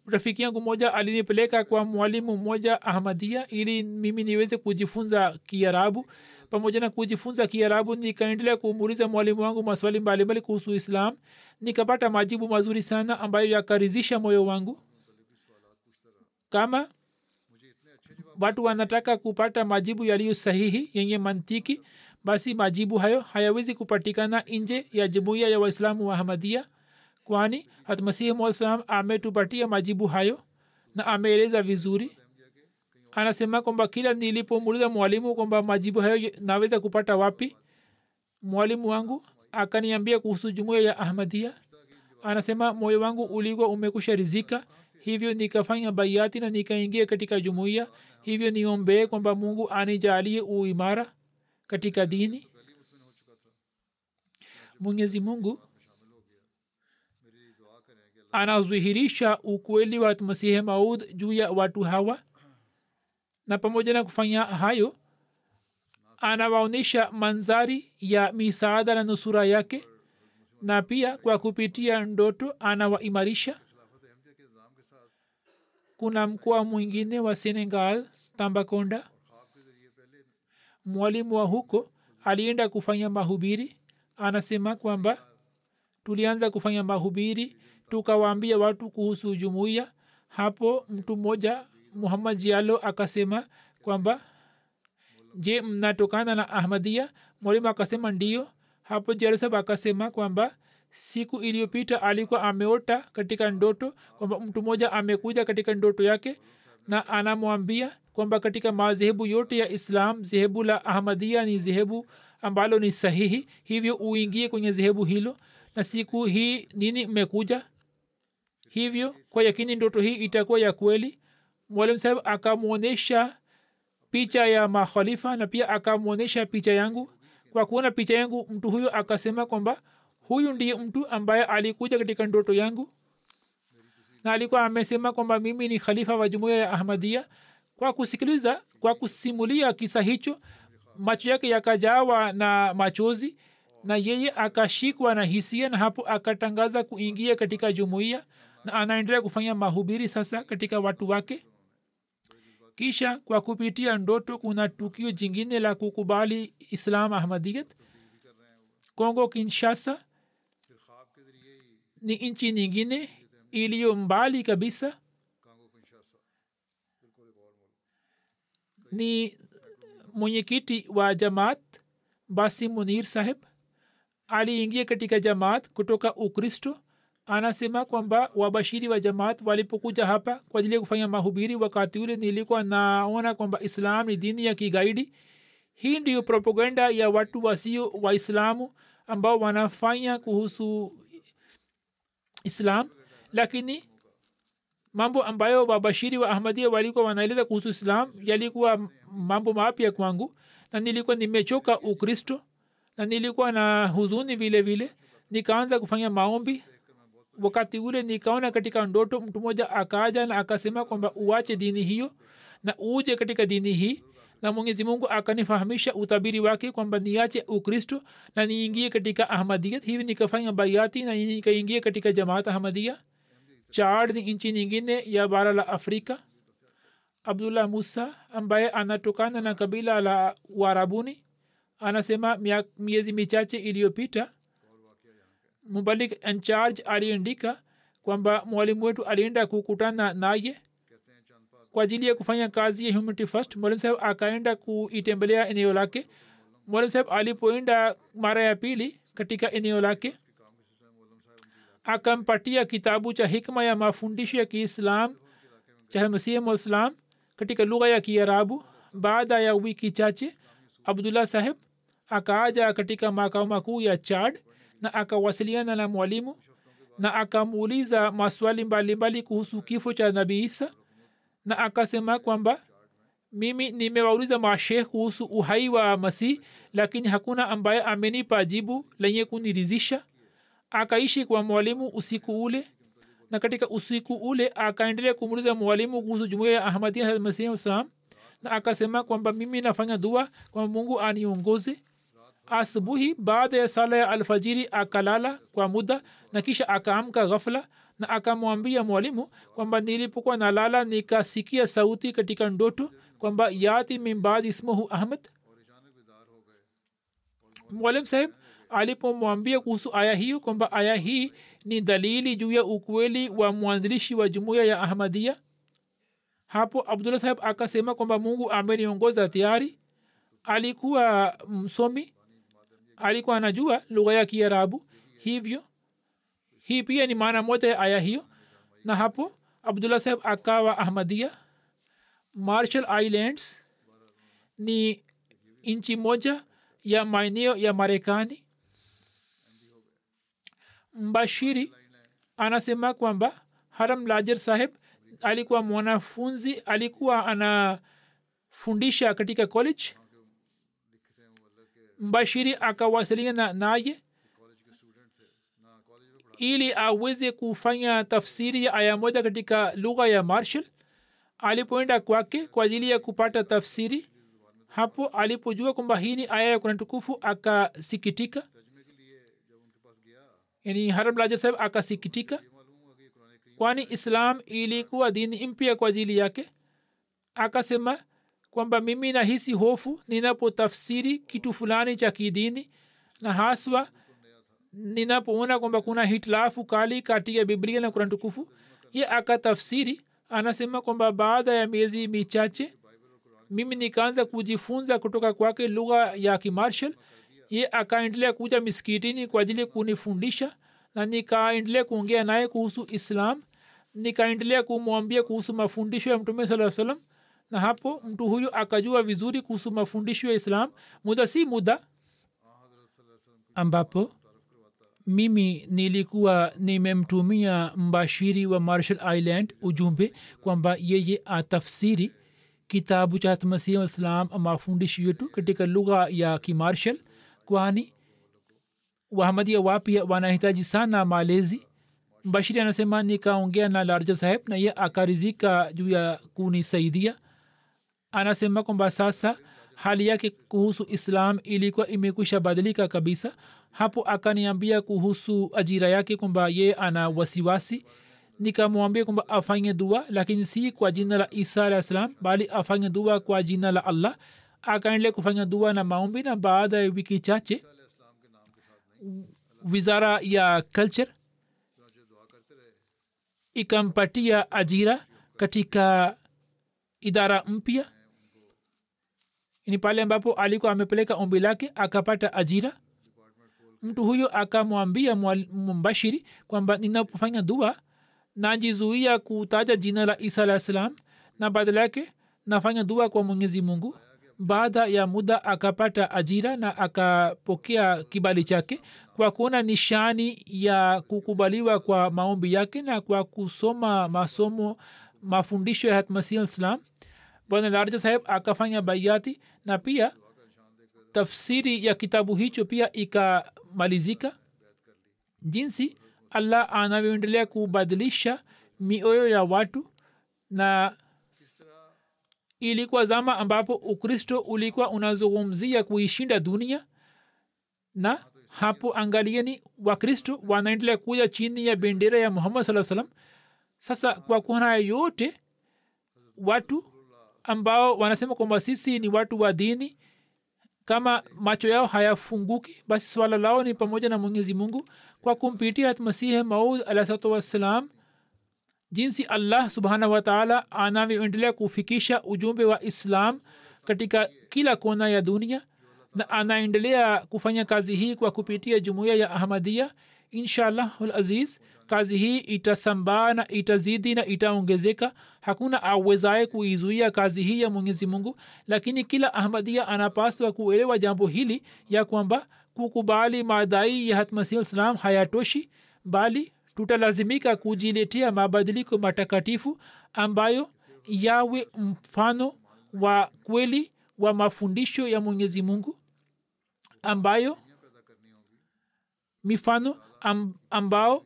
rafiki yangu moja alinipeleka kwa mwalimu mmoja ahmadia ili mimi niweze kujifunza kiarabu. Pamoja na kujifunza kiarabu nikaendelea kumuuliza mwalimu wangu maswali mbalimbali kuhusu islam. Nikapata majibu mazuri sana ambayo yakarizisha moyo wangu. Kama watu wanataka kupata majibu yaliyo sahihi yenye mantiki basi majibu hayo hayawezi kupatikana nje ya jumuiya ya waislamu wa ahmadia kwani hatmasihi msalam ametupatia majibu hayo na ameeleza vizuri. Anasema kwamba kila nilipomuuliza mwalimu kwamba majibu hayo naweza kupata wapi mwalimu wangu akaniambia kuhusu jumuiya ya ahmadia anasema moyo wangu ulikuwa umekusha rizika hivyo nikafanya baiati na nikaingia katika jumuiya. Hivyo niombee kwamba mungu anijalie uimara katika dini. Mwenyezi mungu anadhihirisha ukweli wa masihi maud juu ya watu hawa? Na pamoja na kufanya hayo anawaonyesha manzari ya misaada na nusura yake na pia kwa kupitia ndoto anawaimarisha? Kuna mkoa mwingine wa senegal tambakonda mwalimu wa huko alienda kufanya mahubiri. Anasema kwamba tulianza kufanya mahubiri tukawaambia watu kuhusu jumuiya. Hapo mtu mmoja muhammad jialo akasema kwamba je mnatokana na ahmadia mwalimu akasema ndio hapo jalsab akasema kwamba siku iliyopita alikuwa ameota katika ndoto kwamba mtu mmoja amekuja katika ndoto yake na anamwambia kwamba katika madhehebu yote ya islam dhehebu la ahmadia ni dhehebu ambalo ni sahihi. Hivyo uingie kwenye dhehebu hilo. Na siku hii nini mmekuja hivyo kwa yakini ndoto hii itakuwa ya kweli. Mwalimu saheb akamwonyesha picha ya makhalifa na pia akamwonyesha picha yangu. Kwa kuona picha yangu mtu huyo akasema kwamba huyu ndiye mtu ambaye alikuja katika ndoto yangu. Na alikuwa amesema kwamba mimi ni khalifa wa jumuiya ya ahmadia kwa kusikiliza kwa kusimulia kisa hicho macho yake yakajawa na machozi na yeye akashikwa na hisia na hapo akatangaza kuingia katika jumuiya na anaendelea kufanya mahubiri sasa katika watu wake. Kisha kwa kupitia ndoto kuna tukio jingine la kukubali islam ahmadiyat. Kongo kinshasa ni nchi nyingine iliyo mbali kabisa. Ni mwenyekiti wa jamaat basi munir saheb. Aliingia katika jamaat kutoka ukristo anasema kwamba wabashiri wa jamaat walipokuja hapa kwa ajili ya kufanya mahubiri wakati ule nilikuwa naona kwamba islam ni dini ya kigaidi. Hii ndiyo propaganda ya watu wasio waislamu ambao wanafanya kuhusu islam. Lakini mambo ambayo wabashiri wa ahmadia walikuwa wanaeleza kuhusu islam yalikuwa mambo mapya kwangu. Na nilikuwa nimechoka ukristo. Na nilikuwa na huzuni vile vile. Nikaanza kufanya maombi wakati ule nikaona katika ndoto mtu mmoja akaja na akasema kwamba uache dini hiyo na uje katika dini hii na mwenyezi mungu akanifahamisha utabiri wake kwamba niache ukristo na niingie katika ahmadiyat hivi nikafanya baiati na nikaingia katika jamaat ahmadia chad ni nchi nyingine ya bara la afrika. Abdullah musa ambaye anatokana na kabila la warabuni anasema miezi michache iliyopita mubalik incharge aliandika kwamba mwalimu wetu alienda kukutana naye kwa ajili ya kufanya kazi ya humanity first. Mwalimu saheb akaenda kuitembelea eneo lake. Mwalimu saheb alipoenda mara ya pili katika eneo lake akampatia kitabu cha hikma ya mafundisho ya kiislam cha masihi katika lugha ya kiarabu. Baada ya wiki chache abdullah saheb akaaja katika makao makuu ya chad na akawasiliana na mwalimu na akamuuliza maswali mbalimbali kuhusu kifo cha nabii isa na akasema kwamba mimi nimewauliza mashekh kuhusu uhai wa masih lakini hakuna ambaye amenipa jibu lenye kunirizisha akaishi kwa mwalimu usiku ule na katika usiku ule akaendelea kumuuliza mwalimu kuhusu jumuia ya ahmadia masihi salam na akasema kwamba mimi nafanya dua kwamba mungu aniongoze asubuhi baada ya sala ya alfajiri akalala kwa muda na kisha akaamka ghafla na akamwambia mwalimu kwamba nilipokuwa nalala nikasikia sauti katika ndoto kwamba yati min baad ismuhu ahmad. Mwalimu saheb alipomwambia kuhusu aya hiyo kwamba aya hii ni dalili juu ya ukweli wa mwanzilishi wa jumuiya ya ahmadia hapo abdullah saheb akasema kwamba mungu ameniongoza tayari. Alikuwa msomi alikuwa anajua lugha ya kiarabu hivyo hii pia ni maana moja ya aya hiyo. Na hapo abdullah saheb akawa ahmadia marshall islands ni nchi moja ya maeneo ya marekani. Mbashiri anasema kwamba haram lajer saheb alikuwa mwanafunzi alikuwa anafundisha katika college mbashiri akawasiliana naye ili aweze kufanya tafsiri ya aya moja katika lugha ya marshal alipoenda kwake kwa ajili ya kupata tafsiri hapo alipojua kwamba hii ni aya ya kuna tukufu akasikitika. Yani haramlaja saheb akasikitika kwani islam ilikuwa dini mpya kwa ajili yake. Akasema kwamba mimi nahisi hofu ninapotafsiri kitu fulani cha kidini na haswa ninapoona kwamba kuna hitilafu kali kati ya biblia na kurani tukufu. Ye akatafsiri anasema kwamba baada ya miezi michache mimi nikaanza kujifunza kutoka kwake lugha ya kimarshal ye akaendelea kuja miskitini kwa ajili kunifundisha na nikaendelea kuongea naye kuhusu islam. Nikaendelea kumwambia kuhusu mafundisho ya mtume saa salam na hapo mtu huyu akajua vizuri kuhusu mafundisho ya islam. Muda si muda ambapo mimi nilikuwa nimemtumia mbashiri wa marshall island ujumbe kwamba yeye atafsiri kitabu cha hatmasihi waislam mafundisho yetu katika lugha ya kimarshal kwani wahamadia wapya wanahitaji sana malezi. Mbashiri anasema nikaongea na larja saheb na ye akarizika juu ya kunisaidia anasema kwamba sasa hali yake kuhusu islam ilikuwa imekwisha badilika kabisa. Hapo akaniambia kuhusu ajira yake kwamba ye ana wasiwasi. Nikamwambia kwamba afanye dua lakini si kwa jina la isa alah salam bali afanye dua kwa jina la allah. Akaendelea kufanya dua na maombi na baada ya wiki chache wizara ya culture ikampatia ajira katika idara mpya ni pale ambapo alikuwa amepeleka ombi lake akapata ajira. Mtu huyo akamwambia mbashiri kwamba ninapofanya dua najizuia kutaja jina la isa alah salam na badala yake nafanya dua kwa mwenyezi mungu. Baada ya muda akapata ajira na akapokea kibali chake kwa kuona nishani ya kukubaliwa kwa maombi yake na kwa kusoma masomo mafundisho ya hatmasih islam bwana larja saheb akafanya baiati na pia tafsiri ya kitabu hicho pia ikamalizika. Jinsi allah anavyoendelea kubadilisha mioyo ya watu na ilikuwa zama ambapo ukristo ulikuwa unazungumzia kuishinda dunia na hapo angalieni wakristo wanaendelea kuja chini ya bendera ya muhammad saa salam sasa kwa kuona yote watu ambao wanasema kwamba sisi ni watu wa dini kama macho yao hayafunguki basi swala lao ni pamoja na mwenyezi mungu kwa kumpitia masihi maud alahsalatu wassalam jinsi allah subhanahu wataala anavyoendelea kufikisha ujumbe wa islam katika kila kona ya dunia na anaendelea kufanya kazi hii kwa kupitia jumuiya ya ahmadia inshallahul aziz kazi hii itasambaa na itazidi na itaongezeka. Hakuna awezaye kuizuia kazi hii ya mwenyezi mungu lakini kila ahmadia anapaswa kuelewa jambo hili ya kwamba kukubali madai ya hatmasihi salam hayatoshi bali tutalazimika kujiletea mabadiliko matakatifu ambayo yawe mfano wa kweli wa mafundisho ya mwenyezi mungu ambayo mifano amb, ambao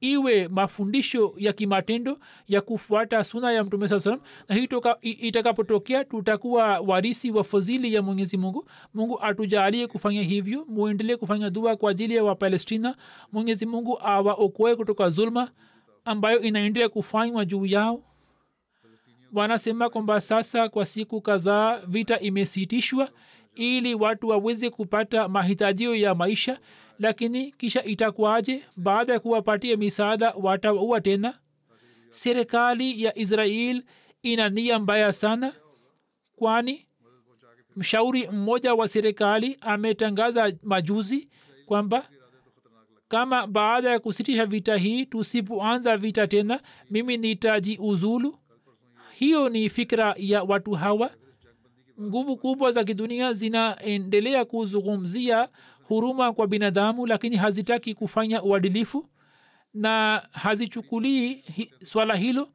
iwe mafundisho ya kimatendo ya kufuata suna ya mtume saa salam na hii itakapotokea tutakuwa warisi wa fadhili ya mwenyezi mungu. Mungu atujalie kufanya hivyo muendelee kufanya dua kwa ajili ya wapalestina. Mwenyezi mungu awaokoe kutoka zulma ambayo inaendelea kufanywa juu yao. Wanasema kwamba sasa kwa siku kadhaa vita imesitishwa ili watu waweze kupata mahitajio ya maisha lakini kisha itakuwaje? Baada ya kuwapatia misaada watawaua tena? Serikali ya israel ina nia mbaya sana kwani mshauri mmoja wa serikali ametangaza majuzi kwamba kama baada ya kusitisha vita hii tusipoanza vita tena mimi nitajiuzulu. Hiyo ni fikra ya watu hawa. Nguvu kubwa za kidunia zinaendelea kuzungumzia huruma kwa binadamu lakini hazitaki kufanya uadilifu na hazichukulii hi, swala hilo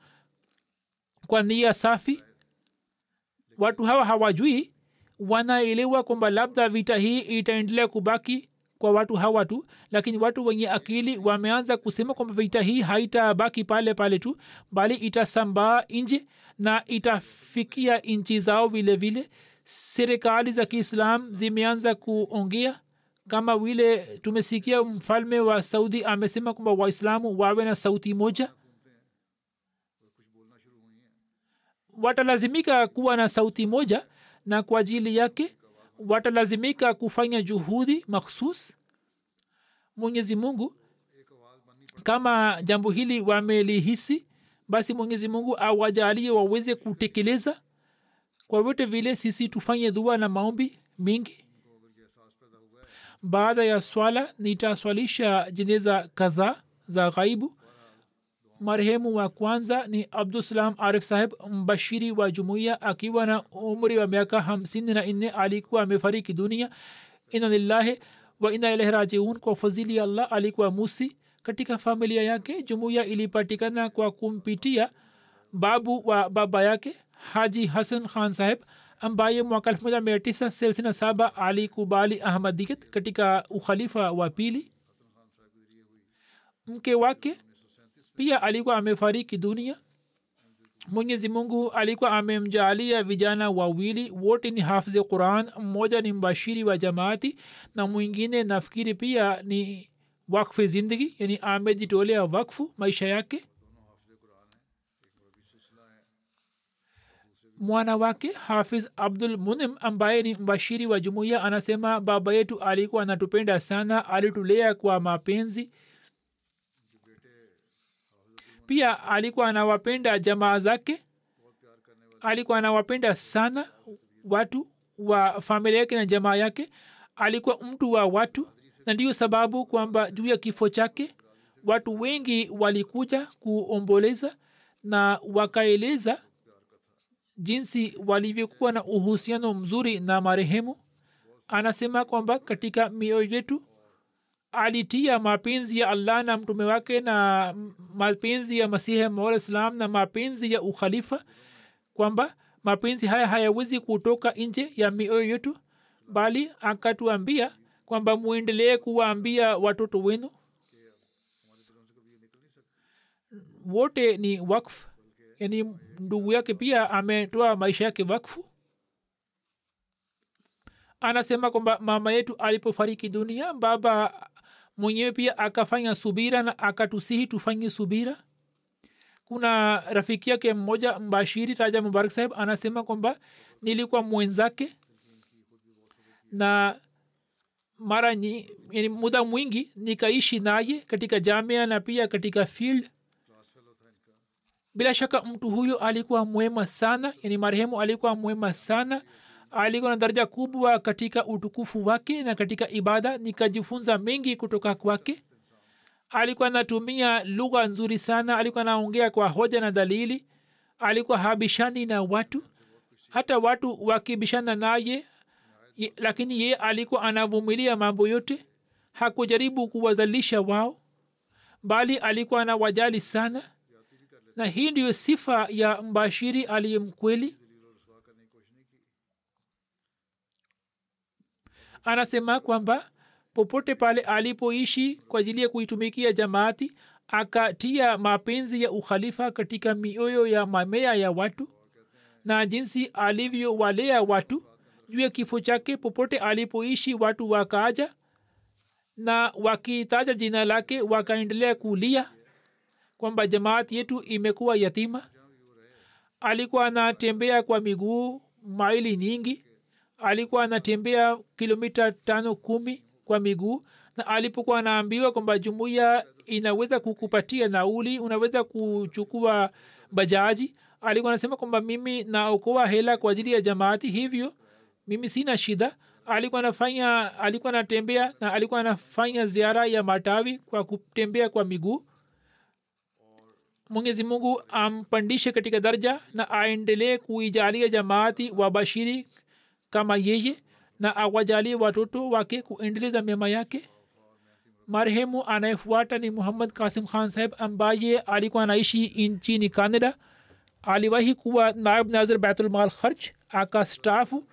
kwa nia safi. Watu hawa hawajui wanaelewa kwamba labda vita hii itaendelea kubaki kwa watu hawa tu lakini watu wenye akili wameanza kusema kwamba vita hii haitabaki pale pale tu bali itasambaa nje na itafikia nchi zao vile vile. Serikali za kiislam zimeanza kuongea kama vile tumesikia mfalme wa saudi amesema kwamba waislamu wawe na sauti moja? Watalazimika kuwa na sauti moja na kwa ajili yake? Watalazimika kufanya juhudi makhsus? Mwenyezi mungu kama jambo hili wamelihisi basi mwenyezi mungu awajalie waweze kutekeleza? Kwa vyote vile sisi tufanye dua na maombi mingi baada ya swala nitaswalisha jeneza kadhaa za ghaibu. Marehemu wa kwanza ni abdusalam arif saheb mbashiri wa jumuiya akiwa na umri wa miaka hamsini na nne alikuwa amefariki dunia. Ina lillahi wa ina ilahi rajiun. Kwa fadhili ya allah alikuwa musi. Katika familia yake jumuiya ilipatikana kwa kumpitia babu wa baba yake haji hasan khan saheb ambaye mwaka 1967 alikubali ahmadiyat katika ukhalifa wa pili. Mke wake pia alikuwa amefariki dunia. Mwenyezi mungu alikuwa amemjaalia vijana wawili wote ni hafzi quran mmoja ni mbashiri wa jamaati na mwingine nafikiri pia ni wakfe zindagi yani amejitolea wakfu maisha yake mwana wake hafiz abdul munim ambaye ni mbashiri wa jumuiya anasema baba yetu alikuwa anatupenda sana alitulea kwa mapenzi. Pia alikuwa anawapenda jamaa zake alikuwa anawapenda sana watu wa familia yake na jamaa yake. Alikuwa mtu wa watu na ndiyo sababu kwamba juu ya kifo chake watu wengi walikuja kuomboleza na wakaeleza jinsi walivyokuwa na uhusiano mzuri na marehemu anasema kwamba katika mioyo yetu alitia mapenzi ya allah na mtume wake na mapenzi ya masihi maula salam na mapenzi ya ukhalifa kwamba mapenzi haya hayawezi kutoka nje ya mioyo yetu bali akatuambia kwamba mwendelee kuwaambia watoto wenu. Wote ni wakf yani ndugu yake pia ametoa maisha yake wakfu. Anasema kwamba mama yetu alipofariki dunia baba mwenyewe pia akafanya subira na akatusihi tufanye subira. Kuna rafiki yake mmoja mbashiri raja mubarak saheb anasema kwamba nilikuwa mwenzake na mara yani muda mwingi nikaishi naye katika jamia na pia katika field bila shaka mtu huyo alikuwa mwema sana yani marehemu alikuwa mwema sana. Alikuwa na daraja kubwa katika utukufu wake na katika ibada. Nikajifunza mengi kutoka kwake. Alikuwa anatumia lugha nzuri sana. Alikuwa anaongea kwa hoja na dalili. Alikuwa habishani na watu. Hata watu wakibishana naye lakini ye alikuwa anavumilia mambo yote. Hakujaribu kuwazalisha wao bali alikuwa anawajali sana na hii ndiyo sifa ya mbashiri aliye mkweli. Anasema kwamba popote pale alipoishi kwa ajili ya kuitumikia jamaati akatia mapenzi ya ukhalifa katika mioyo ya mamea ya watu. Na jinsi alivyowalea watu juu ya kifo chake popote alipoishi watu wakaaja na wakitaja jina lake wakaendelea kulia kwamba jamaati yetu imekuwa yatima. Alikuwa anatembea kwa miguu maili nyingi. Alikuwa anatembea kilomita tano kumi kwa miguu. Na alipokuwa anaambiwa kwamba jumuiya inaweza kukupatia nauli unaweza kuchukua bajaji alikuwa anasema kwamba mimi naokoa hela kwa ajili ya jamaati hivyo mimi sina shida. Alikuwa anafanya alikuwa anatembea na alikuwa anafanya ziara ya matawi kwa kutembea kwa miguu mwenyezi mungu ampandishe katika daraja na aendelee kuijalia jamaati wabashiri kama yeye na awajalie watoto wake kuendeleza mema yake. Marehemu anayefuata ni muhammad kasim khan saheb ambaye alikuwa anaishi nchini canada. Aliwahi kuwa naib nazir baitulmal kharch akastafu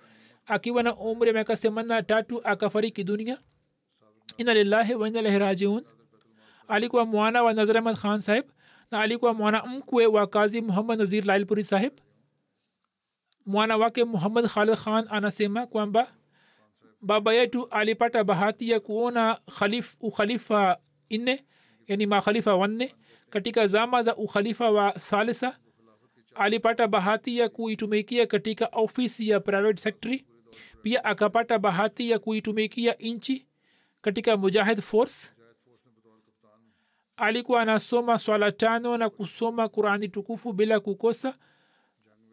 akiwa na umri ya miaka themanina tatu akafariki dunia. Ina lillahi rajiun. Alikuwa mwana wa nazir ahmad khan saheb na alikuwa mwana mkwe wa kazi muhammad nazir lailpuri sahib. Mwana wake muhammad khalid khan anasema kwamba baba yetu alipata bahati ya kuona khalif, ukhalifa nne yani makhalifa wanne. Katika zama za ukhalifa wa thalisa alipata bahati ya kuitumikia katika ofisi ya private secretary. Pia akapata bahati ya kuitumikia nchi katika mujahid force alikuwa anasoma swala tano na kusoma qurani tukufu bila kukosa.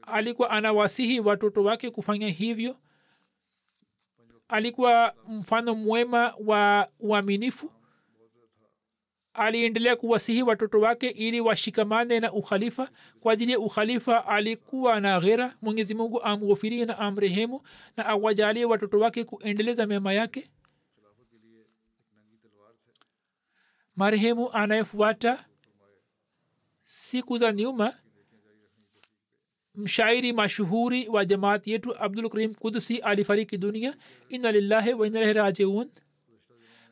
Alikuwa anawasihi watoto wake kufanya hivyo. Alikuwa mfano mwema wa uaminifu. Aliendelea kuwasihi watoto wake ili washikamane na ukhalifa. Kwa ajili ya ukhalifa alikuwa na ghera. Mwenyezi mungu amghofirie na amrehemu na awajalie watoto wake kuendeleza mema yake marehemu anayefuata siku za nyuma mshairi mashuhuri wa jamaat yetu abdul karim kudusi alifariki dunia. Ina lillahi wa inalahi rajiun.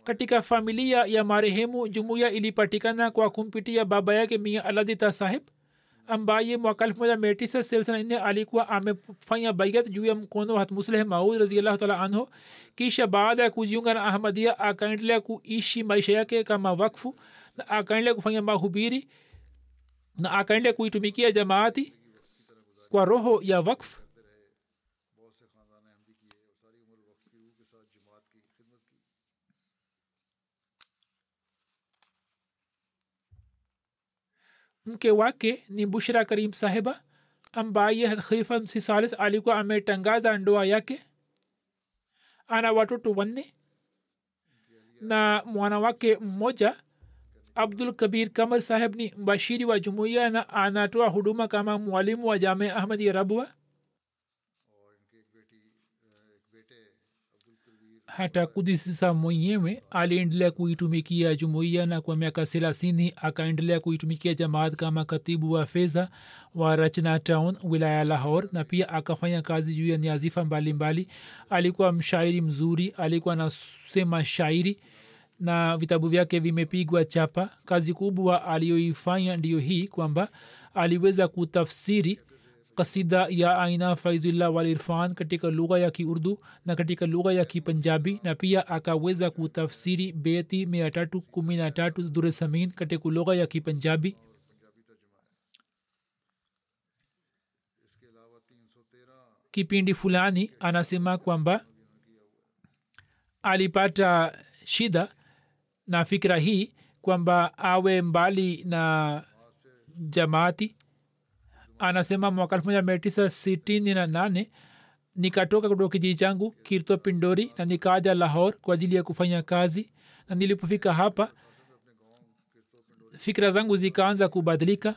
Katika familia ya marehemu jumuiya ilipatikana kwa kumpitia baba yake mia aladita sahib ambaye mwaka elfu moja mia tisa thelathini na nne alikuwa amefanya baiat juu ya mkono wa hatmusleh maud raziallahu taala anhu kisha baada ya kujiunga na ahmadia akaendelea kuishi maisha yake kama wakfu na akaendelea kufanya mahubiri na akaendelea kuitumikia jamaati kwa roho ya wakfu mke wake ni bushra karim sahiba ambaye khalifa msisalis alikuwa ametangaza ndoa yake. Ana watoto wanne na mwana wake mmoja abdul kabir kamar saheb ni mbashiri wa jumuiya na anatoa huduma kama mwalimu wa jame ahmadi rabwa hata kudisisa mwenyewe aliendelea kuitumikia jumuiya na kwa miaka thelathini akaendelea kuitumikia jamaat kama katibu wa fedha wa rachna town wilaya lahor na pia akafanya kazi juu ya niazifa mbalimbali. Alikuwa mshairi mzuri alikuwa anasema shairi na vitabu vyake vimepigwa chapa. Kazi kubwa aliyoifanya ndiyo hii kwamba aliweza kutafsiri kasida ya aina faizullah walirfan katika lugha ya kiurdu na katika lugha ya kipanjabi na pia akaweza kutafsiri beti mia tatu kumi na tatu dure samin katika lugha ya kipanjabi kipindi fulani anasema kwamba alipata shida na fikira hii kwamba awe mbali na jamaati anasema mwaka elfu moja mia tisa sitini na nane nikatoka kutoka kijiji changu kirto pindori na nikaja lahor kwa ajili ya kufanya kazi. Na nilipofika hapa fikira zangu zikaanza kubadilika.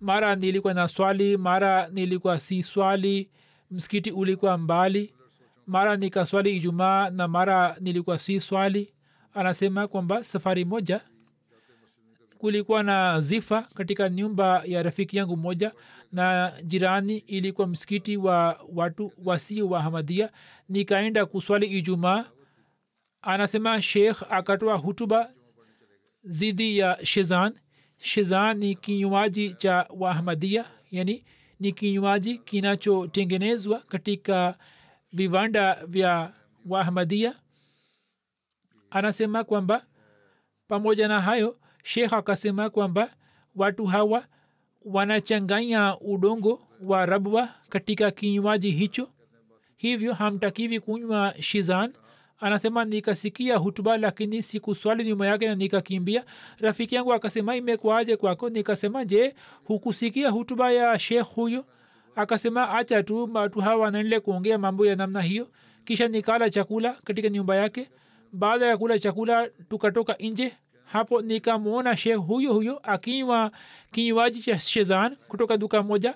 Mara nilikuwa na swali mara nilikuwa si swali msikiti ulikuwa mbali. Mara nikaswali ijumaa na mara nilikuwa si swali. Anasema kwamba safari moja kulikuwa na zifa katika nyumba ya rafiki yangu moja na jirani ilikuwa msikiti wa watu wasio wa hamadia nikaenda kuswali ijumaa. Anasema sheikh akatoa hutuba zidi ya shezan. Shezan ni kinywaji cha wahamadia yani ni kinywaji kinachotengenezwa katika viwanda vya wahamadia anasema kwamba pamoja na hayo shekh akasema kwamba watu hawa wanachanganya udongo wa rabwa katika kinywaji hicho. Hivyo hamtakiwi kunywa shizan. Anasema nikasikia hutuba lakini sikuswali nyuma yake na nikakimbia. Rafiki yangu akasema imekwaje kwako? Nikasema je hukusikia hutuba ya shekh huyo? Akasema acha tu watu hawa wanaendelea kuongea mambo ya namna hiyo. Kisha nikala chakula katika nyumba yake. Baada ya kula chakula tukatoka nje hapo nikamwona shekh huyo huyo akinywa kinywaji cha shezan kutoka duka moja.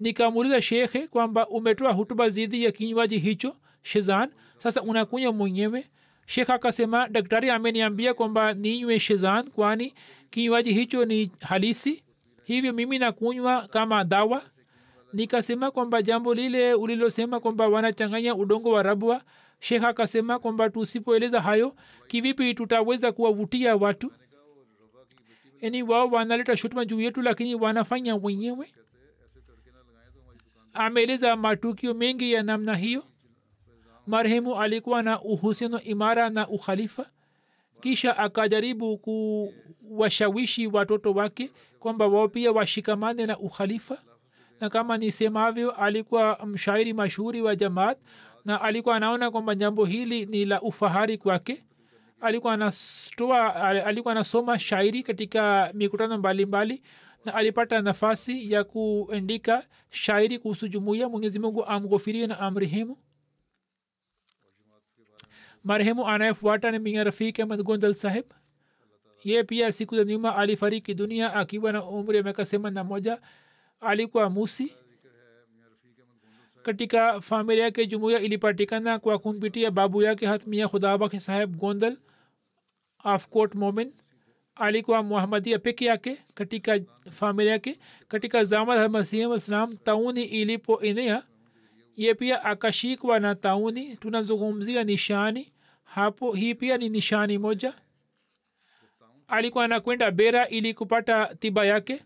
Nikamuuliza shekhe kwamba umetoa hutuba zidi ya kinywaji hicho shezan? Sasa unakunywa mwenyewe? Shekh akasema daktari ameniambia kwamba ninywe shezan kwani kinywaji hicho ni halisi hivyo mimi nakunywa kama dawa. Nikasema kwamba jambo lile ulilosema kwamba wanachanganya udongo wa rabwa shekh akasema kwamba tusipoeleza hayo kivipi tutaweza kuwavutia watu? Yani wao wanaleta shutuma juu yetu lakini wanafanya wenyewe? Ameeleza matukio mengi ya namna hiyo. Marehemu alikuwa na uhusiano imara na ukhalifa. Kisha akajaribu kuwashawishi watoto wake kwamba wao pia washikamane na ukhalifa. Na kama nisemavyo alikuwa mshairi mashuhuri wa jamaat na alikuwa anaona kwamba jambo hili ni la ufahari kwake. Alikuwa anatoa alikuwa anasoma shairi katika mikutano mbalimbali na alipata nafasi ya kuandika shairi kuhusu jumuiya. Mwenyezi mungu amghofirie na amrehemu. Marehemu anayefuata ni mia rafiki ahmad gondal saheb ye pia siku za nyuma alifariki dunia akiwa na umri ya miaka themani na moja. Alikuwa musi katika familia yake jumuiya ilipatikana kwa kumpitia babu yake hatmia khudabaki saheb gondal afcourt momin. Alikuwa muhamadia peke yake katika familia yake. Katika zama masihi islam tauni ilipoenea ye pia akashikwa na tauni. Tunazungumzia nishani. Hapo hii pia ni nishani moja. Alikuwa anakwenda bera ili kupata tiba yake.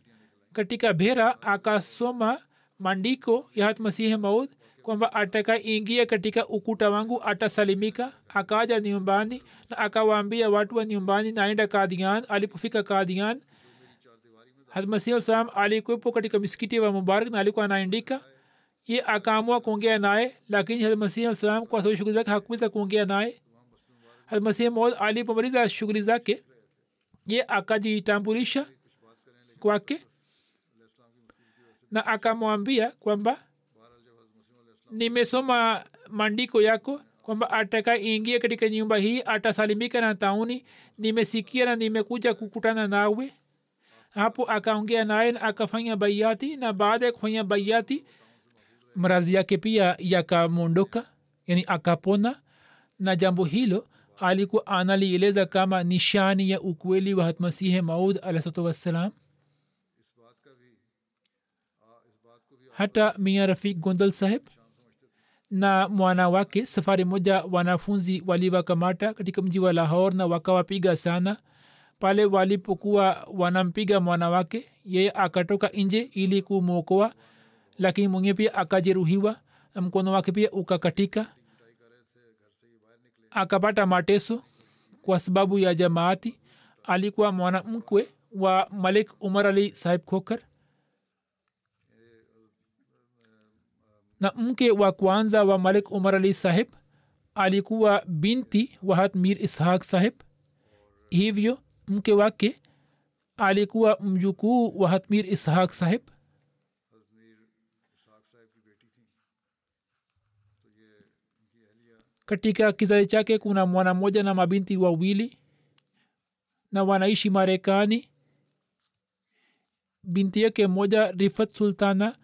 Katika bera akasoma maandiko ya hat masihi maud kwamba atakaingia katika ukuta wangu atasalimika akaja nyumbani na akawaambia watu wa nyumbani naenda kadian alipofika kadian hadmasihi salam katika misikiti wa mubarak na alikuwa anaandika. Ye akaamua kuongea naye lakini hadmasihi kwa sababu shughuli zake hakuweza kuongea naye. Hadmasihi maud alipomaliza shughuli zake ye akajitambulisha kwake na akamwambia kwamba nimesoma maandiko yako kwamba atakaingia katika nyumba hii atasalimika na tauni. Nimesikia na nimekuja kukutana nawe. Hapo akaongea naye na akafanya baiati na baada ya kufanya baiati mrazi yake pia yakamwondoka yani akapona. Na jambo hilo alikuwa analieleza kama nishani ya ukweli wa hatmasihi maud alahsatu wassalam hata mia rafik gondal saheb na mwana wake safari moja wanafunzi waliwakamata katika mji wa lahor na wakawapiga sana. Pale walipokuwa wanampiga mwana wake yeye akatoka nje ili kumwokoa lakini mwenye pia akajeruhiwa na mkono wake pia ukakatika. Akapata mateso kwa sababu ya jamaati. Alikuwa mwanamkwe wa malik umar ali sahib khokar na mke wa kwanza wa malik umar ali sahib alikuwa binti wahat mir ishaq sahib. Hivyo mke wake alikuwa mjukuu wa hatmir ishaq sahib. Katika kizazi chake kuna mwana mmoja na mabinti wawili na wanaishi marekani. Binti yake moja rifat sultana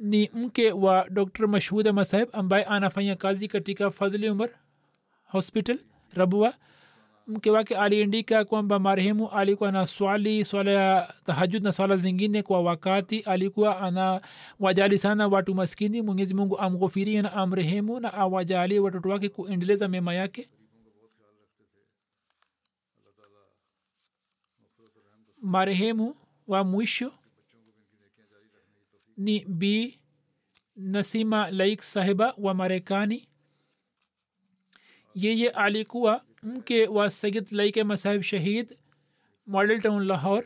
ni mke wa dr mashhuda masaheb saheb ambaye anafanya kazi katika fazli umar hospital rabua. Mke wake aliandika kwamba marehemu alikuwa na swali swala ya tahajud na swala zingine. Kwa wakati alikuwa ana wajali sana watu maskini mwenyezi mungu amghofirie na amrehemu na awajalie watoto wake kuendeleza mema yake. Marehemu wa mwisho ni b nasima laik sahiba wa marekani yeye alikuwa mke wa sayid laike masahib shahid model town lahor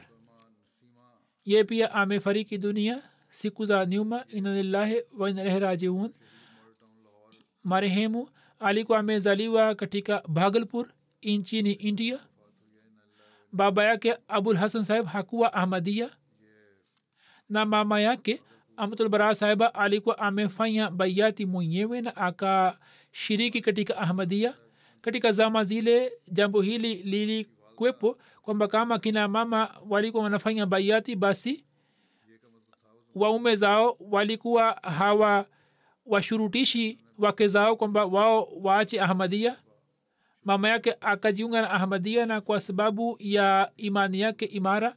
ye pia amefariki dunia siku za nyuma inalillahi wainalehi rajiun marehemu alikuwa amezaliwa katika bhagalpur nchini india baba yake abul hasan sahib hakuwa ahmadia na mama yake amatulbara saiba alikuwa amefanya baiati mwenyewe na akashiriki katika ahmadia katika zama zile jambo hili lilikwepo kwamba kama kina mama walikuwa wanafanya baiati basi waume zao walikuwa hawa washurutishi wake zao kwamba wao waache ahmadia mama yake akajiunga na ahmadia na kwa sababu ya imani yake imara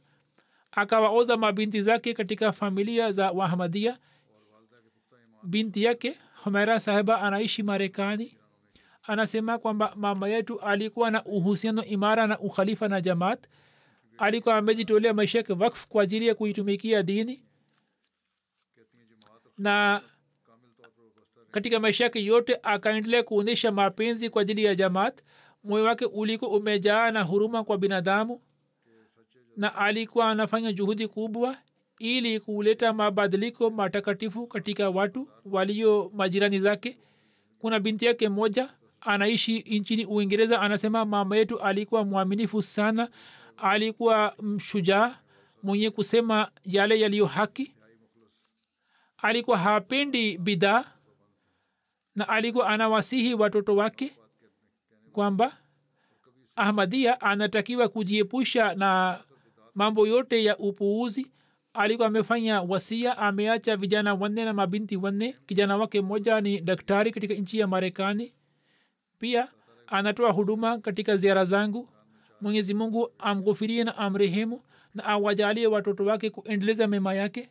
akawaoza mabinti zake katika familia za wahamadia. Binti yake humera sahiba anaishi marekani. Anasema kwamba mama yetu alikuwa na uhusiano imara na ukhalifa na jamaat. Alikuwa amejitolea maisha yake wakf kwa ajili ya kuitumikia dini. Na katika maisha yake yote akaendelea kuonyesha mapenzi kwa ajili ya jamaat. Moyo wake ulikuwa umejaa na huruma kwa binadamu na alikuwa anafanya juhudi kubwa ili kuleta mabadiliko matakatifu katika watu walio majirani zake. Kuna binti yake moja anaishi nchini uingereza anasema mama yetu alikuwa mwaminifu sana alikuwa mshujaa mwenye kusema yale yaliyo haki. Alikuwa hapendi bidhaa na alikuwa anawasihi watoto wake kwamba ahmadia anatakiwa kujiepusha na mambo yote ya upuuzi. Alikuwa amefanya wasia ameacha vijana wanne na mabinti wanne. Kijana wake mmoja ni daktari katika nchi ya marekani. Pia anatoa huduma katika ziara zangu. Mwenyezi mungu amghufirie na amrehemu na awajalie watoto wake kuendeleza mema yake